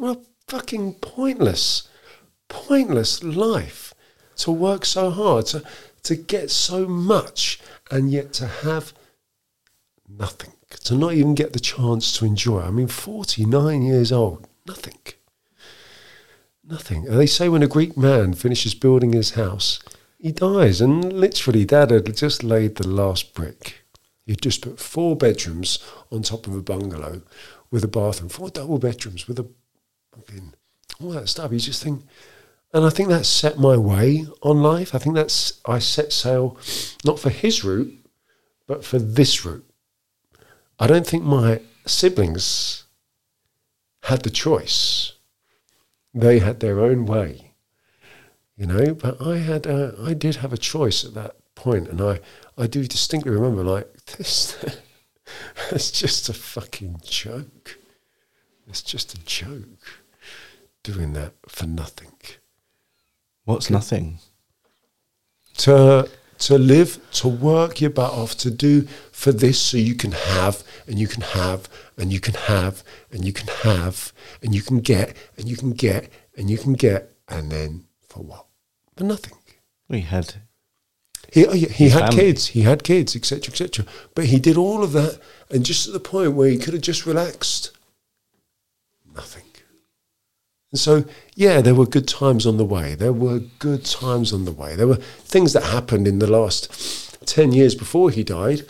A fucking pointless, pointless life to work so hard, to, to get so much, and yet to have nothing, to not even get the chance to enjoy. I mean, 49 years old, nothing. Nothing. And they say when a Greek man finishes building his house, he dies. And literally, Dad had just laid the last brick. He'd just put four bedrooms on top of a bungalow with a bathroom, four double bedrooms with a fucking all that stuff. You just think, and I think that set my way on life. I think that's I set sail not for his route, but for this route. I don't think my siblings had the choice. They had their own way, you know. But I had, a, I did have a choice at that point, and I, I do distinctly remember like this. it's just a fucking joke. It's just a joke. Doing that for nothing. What's nothing? To to live, to work your butt off, to do for this so you can have and you can have and you can have and you can have and you can get and you can get and you can get and then for what? For nothing. We had he, oh, he, he had family. kids, he had kids, etc., etc. But he did all of that, and just at the point where he could have just relaxed, nothing. And so, yeah, there were good times on the way. There were good times on the way. There were things that happened in the last 10 years before he died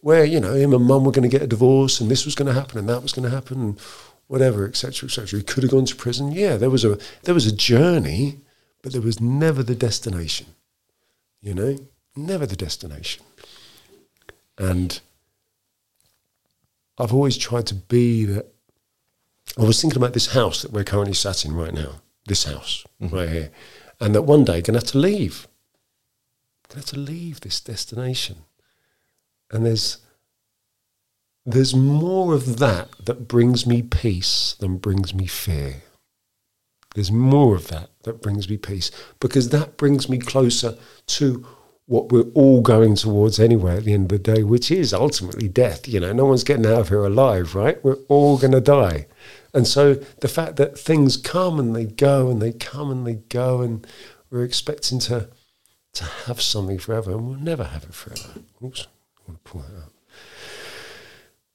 where, you know, him and mum were going to get a divorce and this was going to happen and that was going to happen and whatever, etc., etc. He could have gone to prison. Yeah, there was a there was a journey, but there was never the destination. You know, never the destination. And I've always tried to be that. I was thinking about this house that we're currently sat in right now, this house mm-hmm. right here, and that one day I'm going to have to leave. I'm going to have to leave this destination. And there's there's more of that that brings me peace than brings me fear. There's more of that that brings me peace because that brings me closer to what we're all going towards anyway at the end of the day, which is ultimately death. You know, no one's getting out of here alive, right? We're all going to die. And so the fact that things come and they go and they come and they go and we're expecting to to have something forever and we'll never have it forever. Oops, I want to pull that up.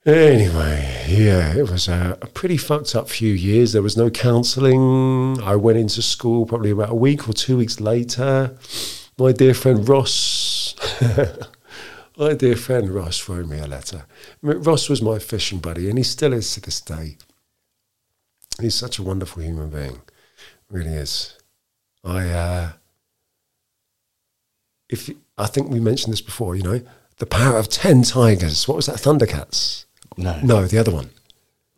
Anyway, yeah, it was a, a pretty fucked up few years. There was no counselling. I went into school probably about a week or two weeks later. My dear friend Ross, my dear friend Ross wrote me a letter. Ross was my fishing buddy, and he still is to this day. He's such a wonderful human being, really is. I, uh, if I think we mentioned this before, you know, the power of ten tigers. What was that? Thundercats. no, No, the other one.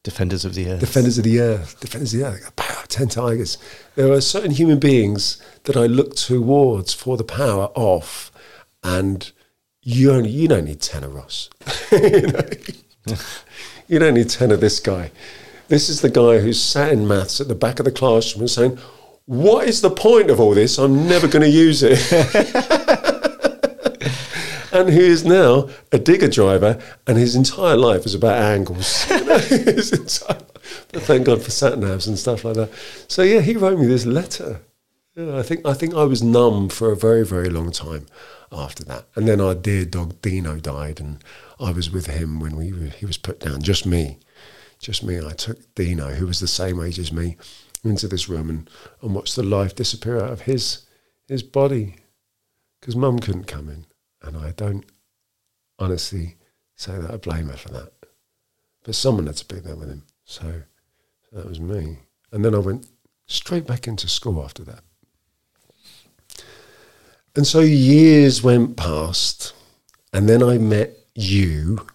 Defenders of the Earth. Defenders of the Earth. Defenders of the Earth. The power ten tigers. There are certain human beings that I look towards for the power of, and you only you don't need ten of Ross. you, know? you don't need ten of this guy. This is the guy who sat in maths at the back of the classroom and saying, "What is the point of all this? I'm never going to use it." and who is now a digger driver, and his entire life is about angles. but thank God for sat navs and stuff like that. So yeah, he wrote me this letter. Yeah, I think I think I was numb for a very very long time after that, and then our dear dog Dino died, and I was with him when we he was put down. Just me, just me. And I took Dino, who was the same age as me, into this room and, and watched the life disappear out of his his body because Mum couldn't come in, and I don't honestly say that I blame her for that, but someone had to be there with him. So, so that was me, and then I went straight back into school after that. And so years went past, and then I met you,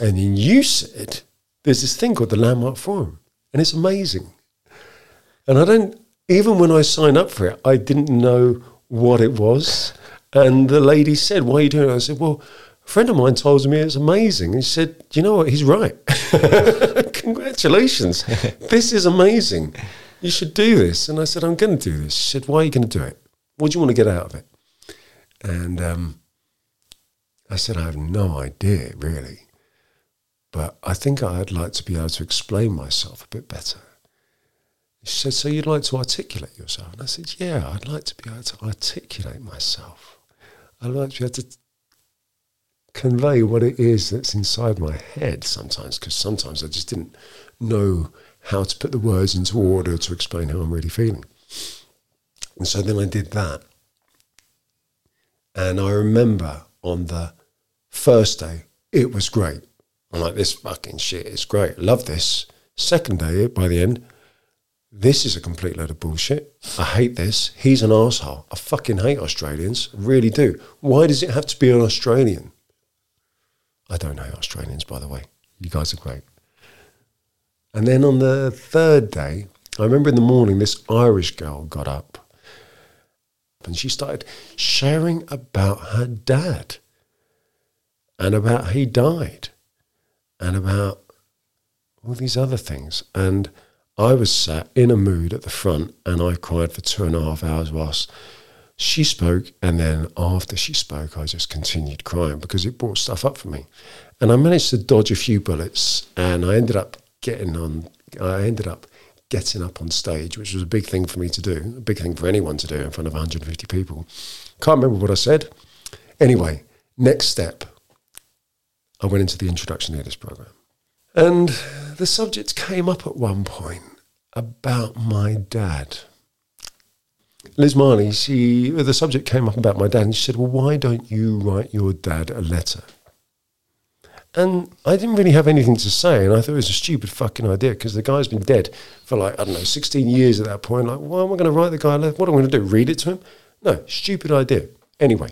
and then you said, There's this thing called the Landmark Forum, and it's amazing. And I don't, even when I signed up for it, I didn't know what it was. And the lady said, Why are you doing it? I said, Well, a friend of mine told me it's amazing. She said, Do you know what? He's right. Congratulations. this is amazing. You should do this. And I said, I'm going to do this. She said, Why are you going to do it? What do you want to get out of it? And um, I said, I have no idea, really. But I think I'd like to be able to explain myself a bit better. She said, So you'd like to articulate yourself? And I said, Yeah, I'd like to be able to articulate myself. I'd like to be able to convey what it is that's inside my head sometimes, because sometimes I just didn't know how to put the words into order to explain how I'm really feeling. And so then I did that. And I remember on the first day, it was great. I'm like, this fucking shit is great. Love this. Second day, by the end, this is a complete load of bullshit. I hate this. He's an asshole. I fucking hate Australians. Really do. Why does it have to be an Australian? I don't hate Australians, by the way. You guys are great. And then on the third day, I remember in the morning, this Irish girl got up and she started sharing about her dad and about how he died and about all these other things. And I was sat in a mood at the front and I cried for two and a half hours whilst she spoke. And then after she spoke, I just continued crying because it brought stuff up for me. And I managed to dodge a few bullets and I ended up getting on, I ended up getting up on stage, which was a big thing for me to do, a big thing for anyone to do in front of 150 people. Can't remember what I said. Anyway, next step, I went into the introduction to this program. And the subject came up at one point about my dad. Liz Marley, she, the subject came up about my dad, and she said, Well, why don't you write your dad a letter? And I didn't really have anything to say, and I thought it was a stupid fucking idea because the guy's been dead for like, I don't know, 16 years at that point. Like, why am I going to write the guy a letter? What am I going to do? Read it to him? No, stupid idea. Anyway,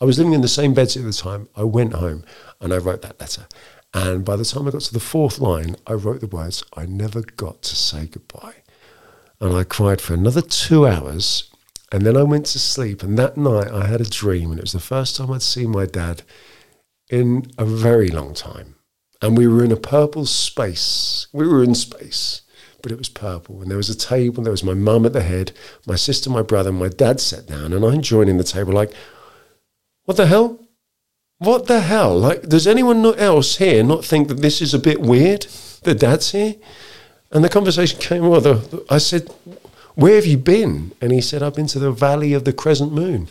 I was living in the same bedsit at the time. I went home and I wrote that letter. And by the time I got to the fourth line, I wrote the words, I never got to say goodbye. And I cried for another two hours. And then I went to sleep. And that night I had a dream. And it was the first time I'd seen my dad in a very long time. And we were in a purple space. We were in space, but it was purple. And there was a table. There was my mum at the head, my sister, my brother, and my dad sat down. And I'm joining the table like, what the hell? What the hell? Like, does anyone else here not think that this is a bit weird that dad's here? And the conversation came, well, the, I said, where have you been? And he said, I've been to the Valley of the Crescent Moon.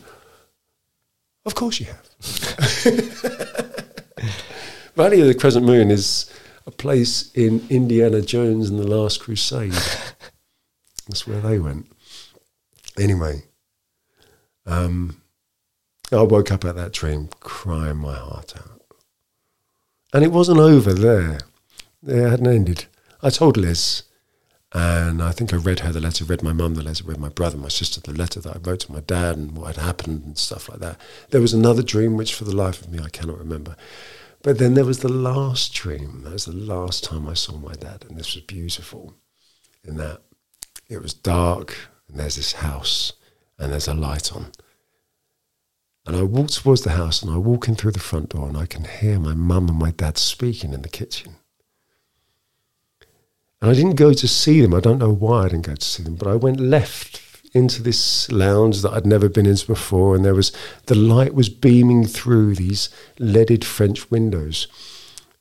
Of course you have. Valley of the Crescent Moon is a place in Indiana Jones and the Last Crusade. That's where they went. Anyway, um, I woke up at that dream crying my heart out. And it wasn't over there. It hadn't ended. I told Liz, and I think I read her the letter, read my mum the letter, read my brother, my sister the letter that I wrote to my dad and what had happened and stuff like that. There was another dream, which for the life of me I cannot remember. But then there was the last dream. That was the last time I saw my dad, and this was beautiful in that It was dark, and there's this house, and there's a light on. And I walk towards the house, and I walk in through the front door, and I can hear my mum and my dad speaking in the kitchen. And I didn't go to see them. I don't know why I didn't go to see them, but I went left into this lounge that I'd never been into before, and there was the light was beaming through these leaded French windows.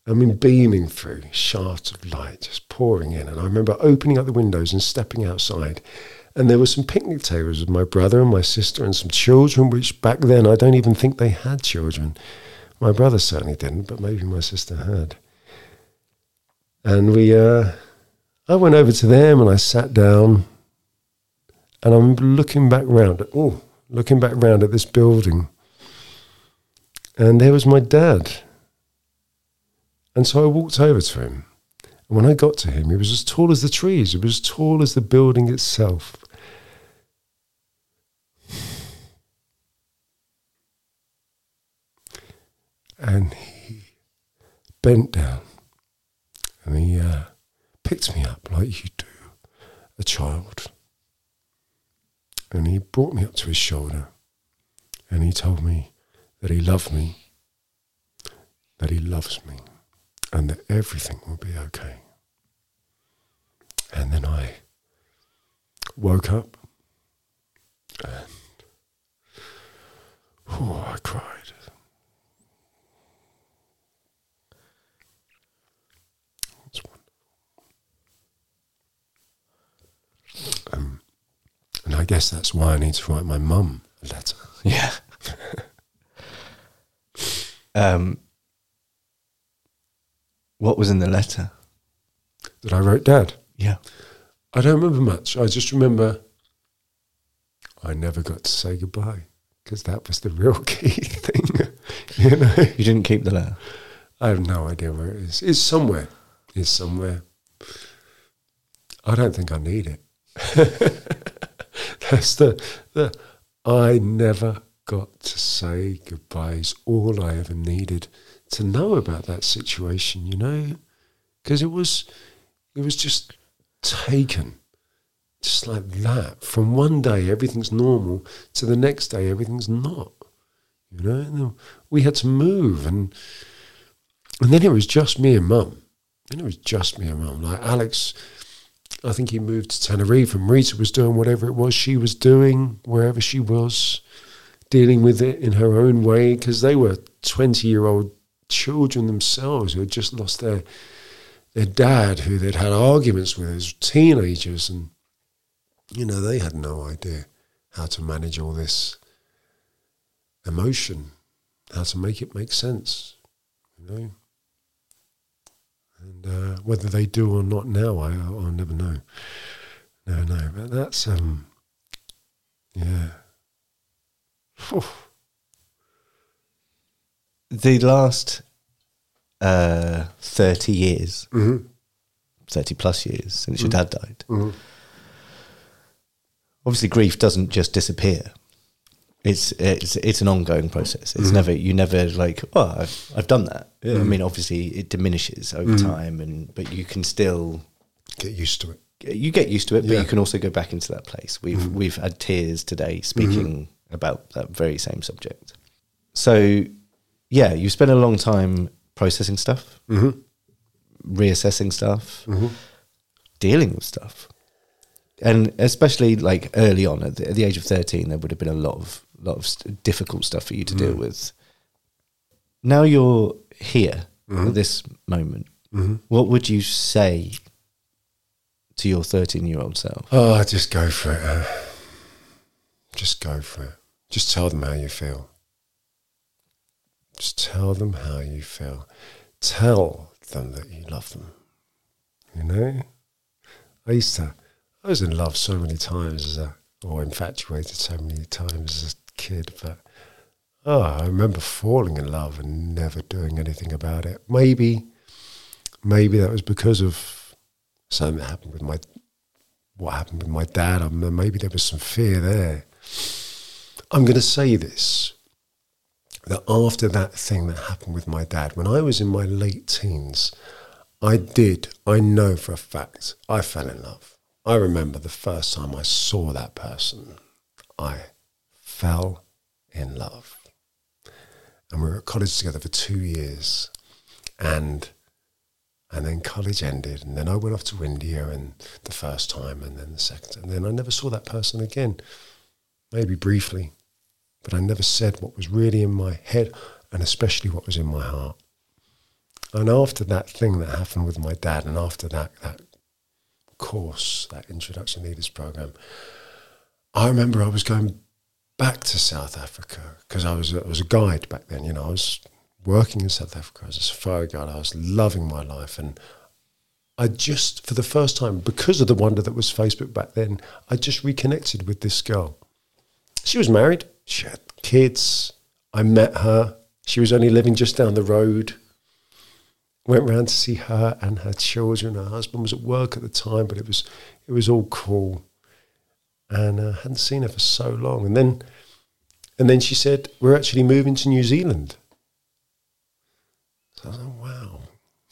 I mean, beaming through shafts of light just pouring in. And I remember opening up the windows and stepping outside. And there were some picnic tables with my brother and my sister and some children, which back then I don't even think they had children. My brother certainly didn't, but maybe my sister had. And we, uh, I went over to them and I sat down and I'm looking back round oh, looking back round at this building. And there was my dad. And so I walked over to him. And when I got to him, he was as tall as the trees, he was as tall as the building itself. And he bent down and he uh, picked me up like you do a child. And he brought me up to his shoulder and he told me that he loved me, that he loves me, and that everything will be okay. And then I woke up and I cried. Um, and I guess that's why I need to write my mum a letter. Yeah. um, what was in the letter? That I wrote Dad. Yeah. I don't remember much. I just remember I never got to say goodbye because that was the real key thing. you know, You didn't keep the letter. I have no idea where it is. It's somewhere. It's somewhere. I don't think I need it. That's the, the I never got to say goodbye is all I ever needed to know about that situation, you know? Because it was it was just taken just like that. From one day everything's normal to the next day everything's not. You know? And we had to move and and then it was just me and mum. Then it was just me and mum. Like Alex I think he moved to Tenerife and Rita was doing whatever it was she was doing, wherever she was, dealing with it in her own way, because they were 20 year old children themselves who had just lost their their dad, who they'd had arguments with as teenagers. And, you know, they had no idea how to manage all this emotion, how to make it make sense, you know. And uh, whether they do or not now, I, I'll never know. No, no, but that's um, yeah. Phew. The last uh, 30 years, Mhm. 30 plus years since your dad died, Mhm. obviously grief doesn't just disappear. It's it's it's an ongoing process. It's mm-hmm. never you never like oh I've I've done that. I mean obviously it diminishes over mm-hmm. time and but you can still Get used to it. you get used to it, but Yeah. you can also go back into that place. We've mm-hmm. we've had tears today speaking about that very same subject. So yeah, you spent a long time processing stuff, Mm-hmm. reassessing stuff, dealing with stuff, and especially like early on at the, at the age of thirteen, there would have been a lot of lot of st- difficult stuff for you to deal mm. with. Now you're here at mm-hmm. this moment. Mm-hmm. What would you say to your thirteen-year-old self? Oh, just go for it. Uh, just go for it. Just tell them how you feel. Just tell them how you feel. Tell them that you love them. You know? I used to, I was in love so many times as a, or infatuated so many times as a kid, but oh, I remember falling in love and never doing anything about it. Maybe, maybe that was because of something that happened with my what happened with my dad. I mean, maybe there was some fear there. I'm going to say this that after that thing that happened with my dad, when I was in my late teens, I did, I know for a fact, I fell in love. I remember the first time I saw that person, I fell in love. And we were at college together for two years. And and then college ended, and then I went off to India and the first time, and then the second, and then I never saw that person again. Maybe briefly, but I never said what was really in my head, and especially what was in my heart. And after that thing that happened with my dad, and after that that course, that introduction leaders program, I remember I was going back to South Africa because I was I was a guide back then. You know, I was working in South Africa as a safari guide. I was loving my life, and I just, for the first time, because of the wonder that was Facebook back then, I just reconnected with this girl. She was married. She had kids. I met her. She was only living just down the road. Went round to see her and her children. Her husband was at work at the time, but it was it was all cool. And I uh, hadn't seen her for so long. And then and then she said, We're actually moving to New Zealand. So I was like, wow.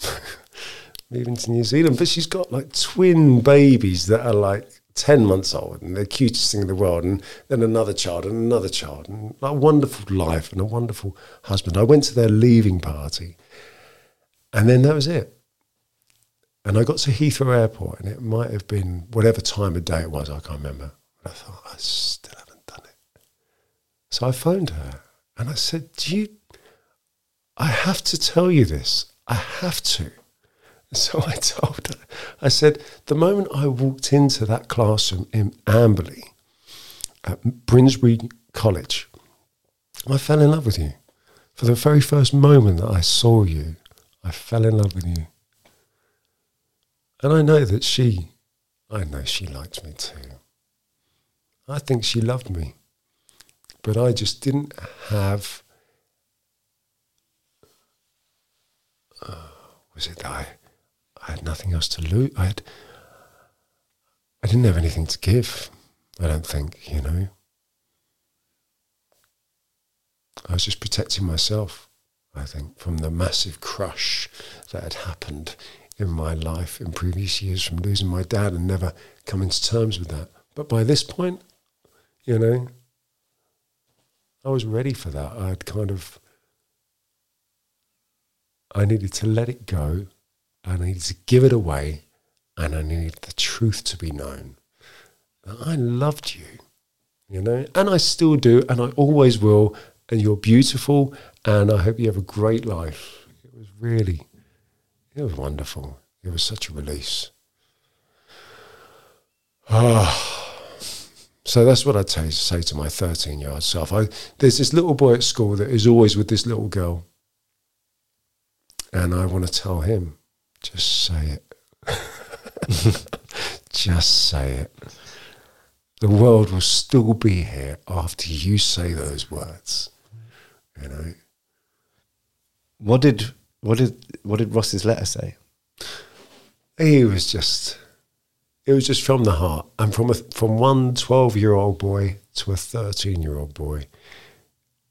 moving to New Zealand. But she's got like twin babies that are like 10 months old and the cutest thing in the world. And then another child and another child. And a wonderful life and a wonderful husband. I went to their leaving party and then that was it. And I got to Heathrow Airport, and it might have been whatever time of day it was, I can't remember. I thought, I still haven't done it. So I phoned her and I said, Do you, I have to tell you this. I have to. So I told her, I said, the moment I walked into that classroom in Amberley at Brinsbury College, I fell in love with you. For the very first moment that I saw you, I fell in love with you. And I know that she, I know she liked me too. I think she loved me. But I just didn't have. Uh, was it I? I had nothing else to lose. I had. I didn't have anything to give. I don't think you know. I was just protecting myself. I think, from the massive crush that had happened in my life in previous years from losing my dad and never coming to terms with that. But by this point, you know, I was ready for that. I'd kind of, I needed to let it go, I needed to give it away, and I needed the truth to be known. I loved you, you know, and I still do, and I always will, and you're beautiful, and I hope you have a great life. It was really, it was wonderful. It was such a release. Ah. So that's what I'd say, say to my 13 year old self. I, there's this little boy at school that is always with this little girl. And I want to tell him, just say it. just say it. The world will still be here after you say those words. You know, what did what did what did Ross's letter say? He was just it was just from the heart and from a, from one 12 year old boy to a 13 year old boy.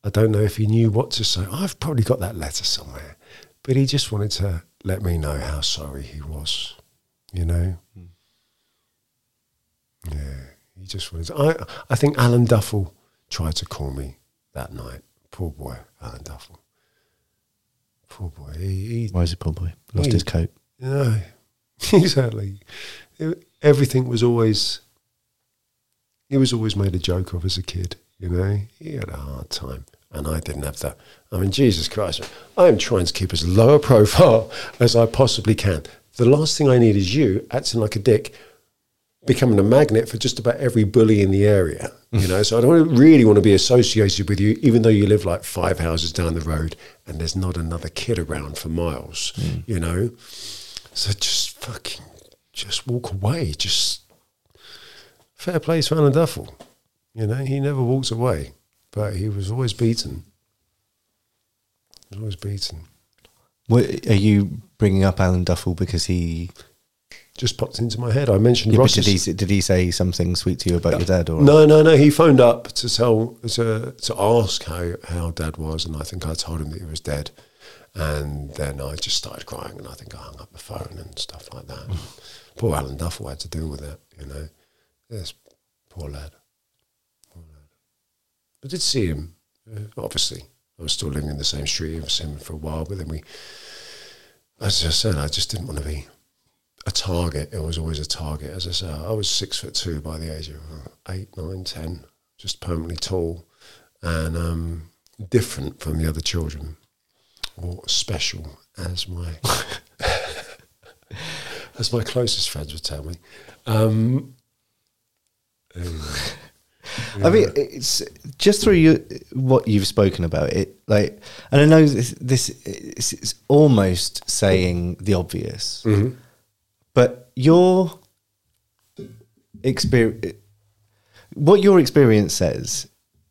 I don't know if he knew what to say. I've probably got that letter somewhere, but he just wanted to let me know how sorry he was, you know? Mm. Yeah, he just wanted to, I, I think Alan Duffel tried to call me that night. Poor boy, Alan Duffel. Poor boy. He, he, Why is he poor boy? Lost he, his coat. No, exactly. It, everything was always. He was always made a joke of as a kid. You know, he had a hard time, and I didn't have that. I mean, Jesus Christ, I am trying to keep as low a profile as I possibly can. The last thing I need is you acting like a dick becoming a magnet for just about every bully in the area. You know, so I don't really want to be associated with you, even though you live like five houses down the road and there's not another kid around for miles. Mm. You know, so just fucking, just walk away. Just fair play to Alan Duffel. You know, he never walks away, but he was always beaten. He was always beaten. What, are you bringing up Alan Duffel because he just popped into my head. I mentioned yeah, Did he, did he say something sweet to you about your dad? Or no, no, no. He phoned up to tell to to ask how how dad was, and I think I told him that he was dead. And then I just started crying, and I think I hung up the phone and stuff like that. poor Alan Duffel had to deal with that. You know, yes, poor lad. Poor lad. I did see him. Uh, obviously, I was still living in the same street. Seen him for a while, but then we, as I said, I just didn't want to be a target. It was always a target. As I said, I was six foot two by the age of uh, eight, nine, ten, just permanently tall, and um, different from the other children, or special, as my as my closest friends would tell me. Um, anyway. I mean, it's just through you, what you've spoken about it, like, and I know this, this is, is almost saying the obvious, Mm-hmm. but your experience, what your experience says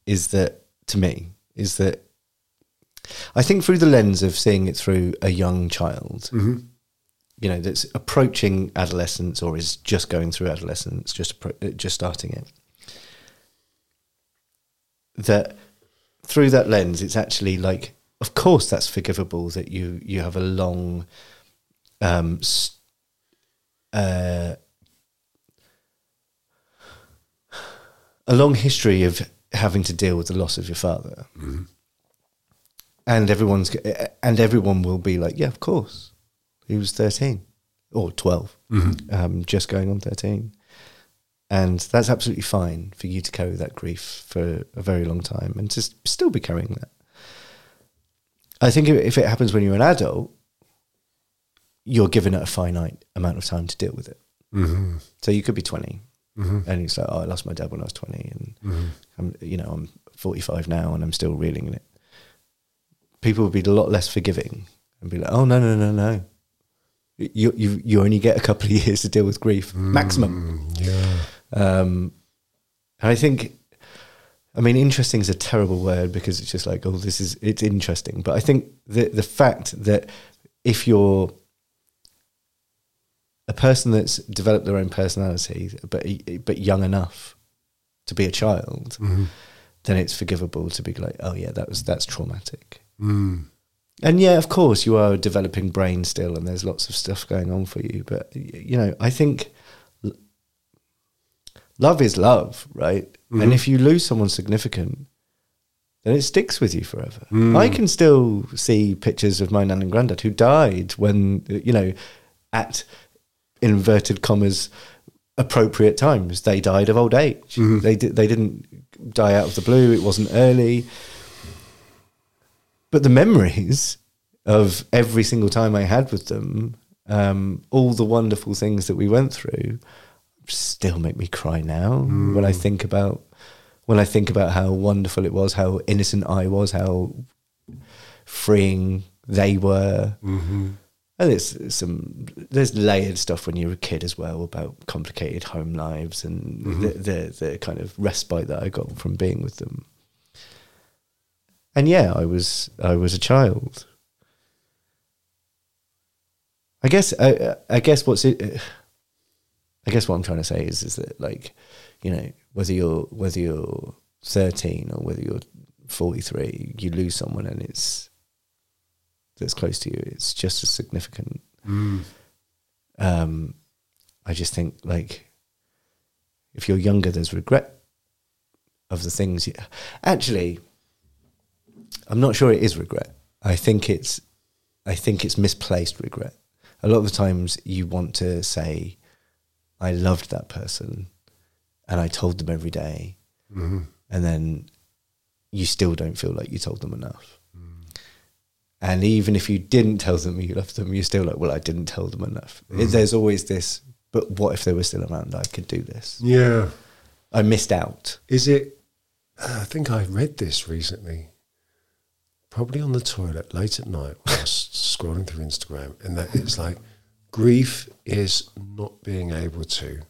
is that to me is that I think through the lens of seeing it through a young child, you know, that's approaching adolescence or is just going through adolescence, just just starting it that through that lens, it's actually like, of course, that's forgivable that you you have a long, um, uh, a long history of having to deal with the loss of your father, and everyone's and everyone will be like, yeah, of course, he was thirteen or 12 um, just going on thirteen. And that's absolutely fine for you to carry that grief for a very long time and to still be carrying that. I think if- it happens when you're an adult, you're given a finite amount of time to deal with it. Mm-hmm. So you could be 20 and it's like, oh, I lost my dad when I was 20 and I'm, you know, I'm 45 now and I'm still reeling in it. People would be a lot less forgiving and be like, oh, no, no, no, no. You, you, you only get a couple of years to deal with grief, maximum. Yeah. Um, I think, I mean, interesting is a terrible word because it's just like, oh, this is it's interesting. But I think the the fact that if you're a person that's developed their own personality, but but young enough to be a child, then it's forgivable to be like, oh yeah, that was that's traumatic. Mm. And yeah, of course, you are a developing brain still, and there's lots of stuff going on for you. But you know, I think l- love is love, right? And mm-hmm. if you lose someone significant, then it sticks with you forever. Mm. I can still see pictures of my nan and granddad who died when you know, at inverted commas, appropriate times. They died of old age. Mm-hmm. They di- they didn't die out of the blue. It wasn't early but the memories of every single time I had with them, um, all the wonderful things that we went through, still make me cry now when I hmm. think about when I think about how wonderful it was, how innocent I was, how freeing they were. Mm-hmm. And there's some there's layered stuff when you're a kid as well about complicated home lives and mm-hmm. the, the the kind of respite that I got from being with them and yeah, I was I was a child. I guess I, I guess what's it. I guess what I'm trying to say is is that like, you know, whether you're whether you're 13 or whether you're 43, you lose someone and it's that's close to you. It's just as significant. Um, I just think like, if you're younger, there's regret of the things. You, actually, I'm not sure it is regret. I think it's I think it's misplaced regret. A lot of the times you want to say, I loved that person and I told them every day," mm-hmm. and then you still don't feel like you told them enough. Mm. And even if you didn't tell them you loved them, you're still like, well, I didn't tell them enough. Mm-hmm. There's always this, but what if they were still around? I could do this. Yeah. I missed out. Is it? I think I read this recently. Probably on the toilet late at night while scrolling through Instagram, and that it's like grief is not being able to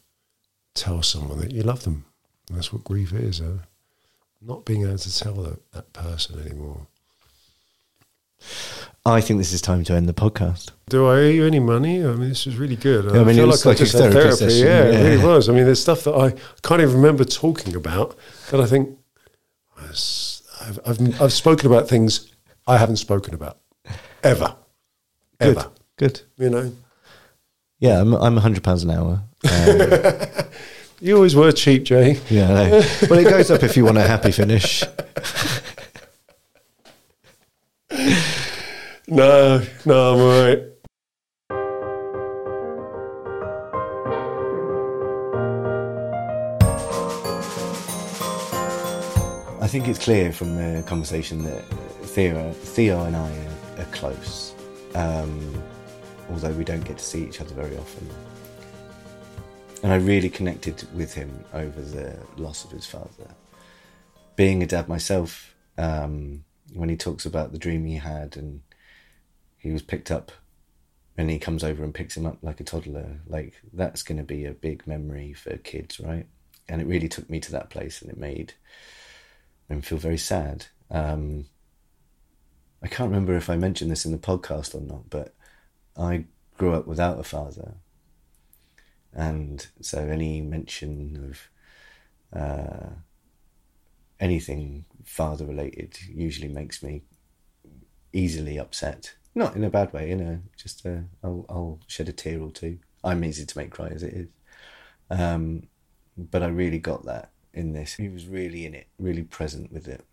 tell someone that you love them. That's what grief is. Huh? Not being able to tell that, that person anymore. I think this is time to end the podcast. Do I owe you any money? I mean, this was really good. Yeah, I mean, it was like a just had therapy session, Yeah, it really was. I mean, there's stuff that I can't even remember talking about that I think I've, I've, I've spoken about things I haven't spoken about ever, Good. ever. Good. You know, Yeah, I'm I'm hundred pounds an hour. Um, You always were cheap, Jay. yeah, I know. well, it goes up if you want a happy finish. No, no, I'm all right. I think it's clear from the conversation that Theo, Theo and I are, are close, um, although we don't get to see each other very often. And I really connected with him over the loss of his father. Being a dad myself, um, when he talks about the dream he had and he was picked up and he comes over and picks him up like a toddler, like that's going to be a big memory for kids, right? And it really took me to that place and it made and feel very sad. Um, I can't remember if I mentioned this in the podcast or not, but I grew up without a father. And so any mention of uh, anything father related usually makes me easily upset. Not in a bad way, you know, just uh, I'll, I'll shed a tear or two. I'm easy to make cry as it is. Um, but I really got that in this. He was really in it, really present with it.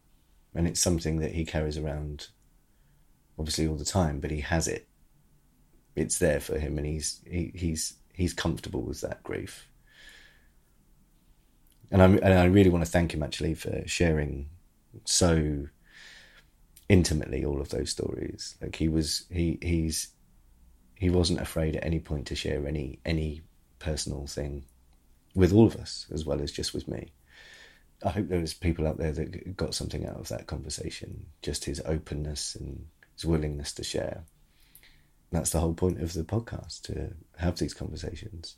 And it's something that he carries around obviously all the time, but he has it. It's there for him and he's he, he's he's comfortable with that grief. And I and I really want to thank him actually for sharing so intimately all of those stories. Like he was he he's he wasn't afraid at any point to share any any personal thing with all of us as well as just with me. I hope there was people out there that got something out of that conversation. Just his openness and his willingness to share. That's the whole point of the podcast to have these conversations.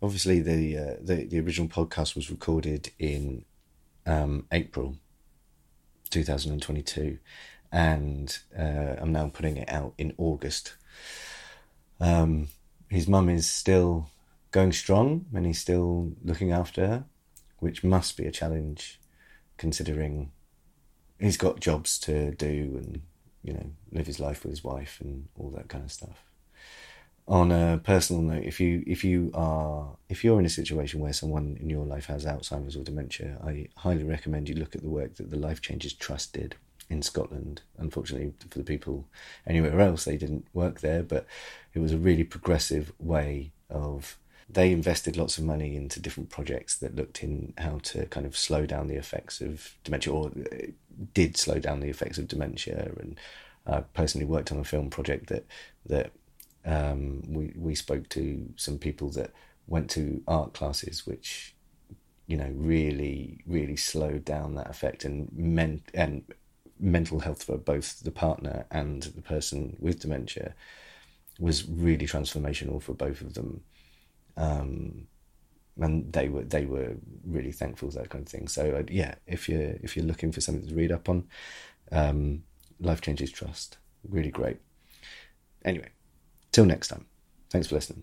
Obviously, the uh, the, the original podcast was recorded in um, April 2022, and uh, I'm now putting it out in August. Um, his mum is still going strong, and he's still looking after her which must be a challenge considering he's got jobs to do and you know live his life with his wife and all that kind of stuff. On a personal note if you if you are if you're in a situation where someone in your life has alzheimer's or dementia i highly recommend you look at the work that the life changes trust did in scotland. Unfortunately for the people anywhere else they didn't work there but it was a really progressive way of they invested lots of money into different projects that looked in how to kind of slow down the effects of dementia or uh, did slow down the effects of dementia. And I personally worked on a film project that that um, we we spoke to some people that went to art classes which you know really really slowed down that effect and meant and mental health for both the partner and the person with dementia was really transformational for both of them um, and they were they were really thankful for that kind of thing. So uh, yeah, if you're if you're looking for something to read up on, um, Life Changes Trust, really great. Anyway, till next time. Thanks for listening.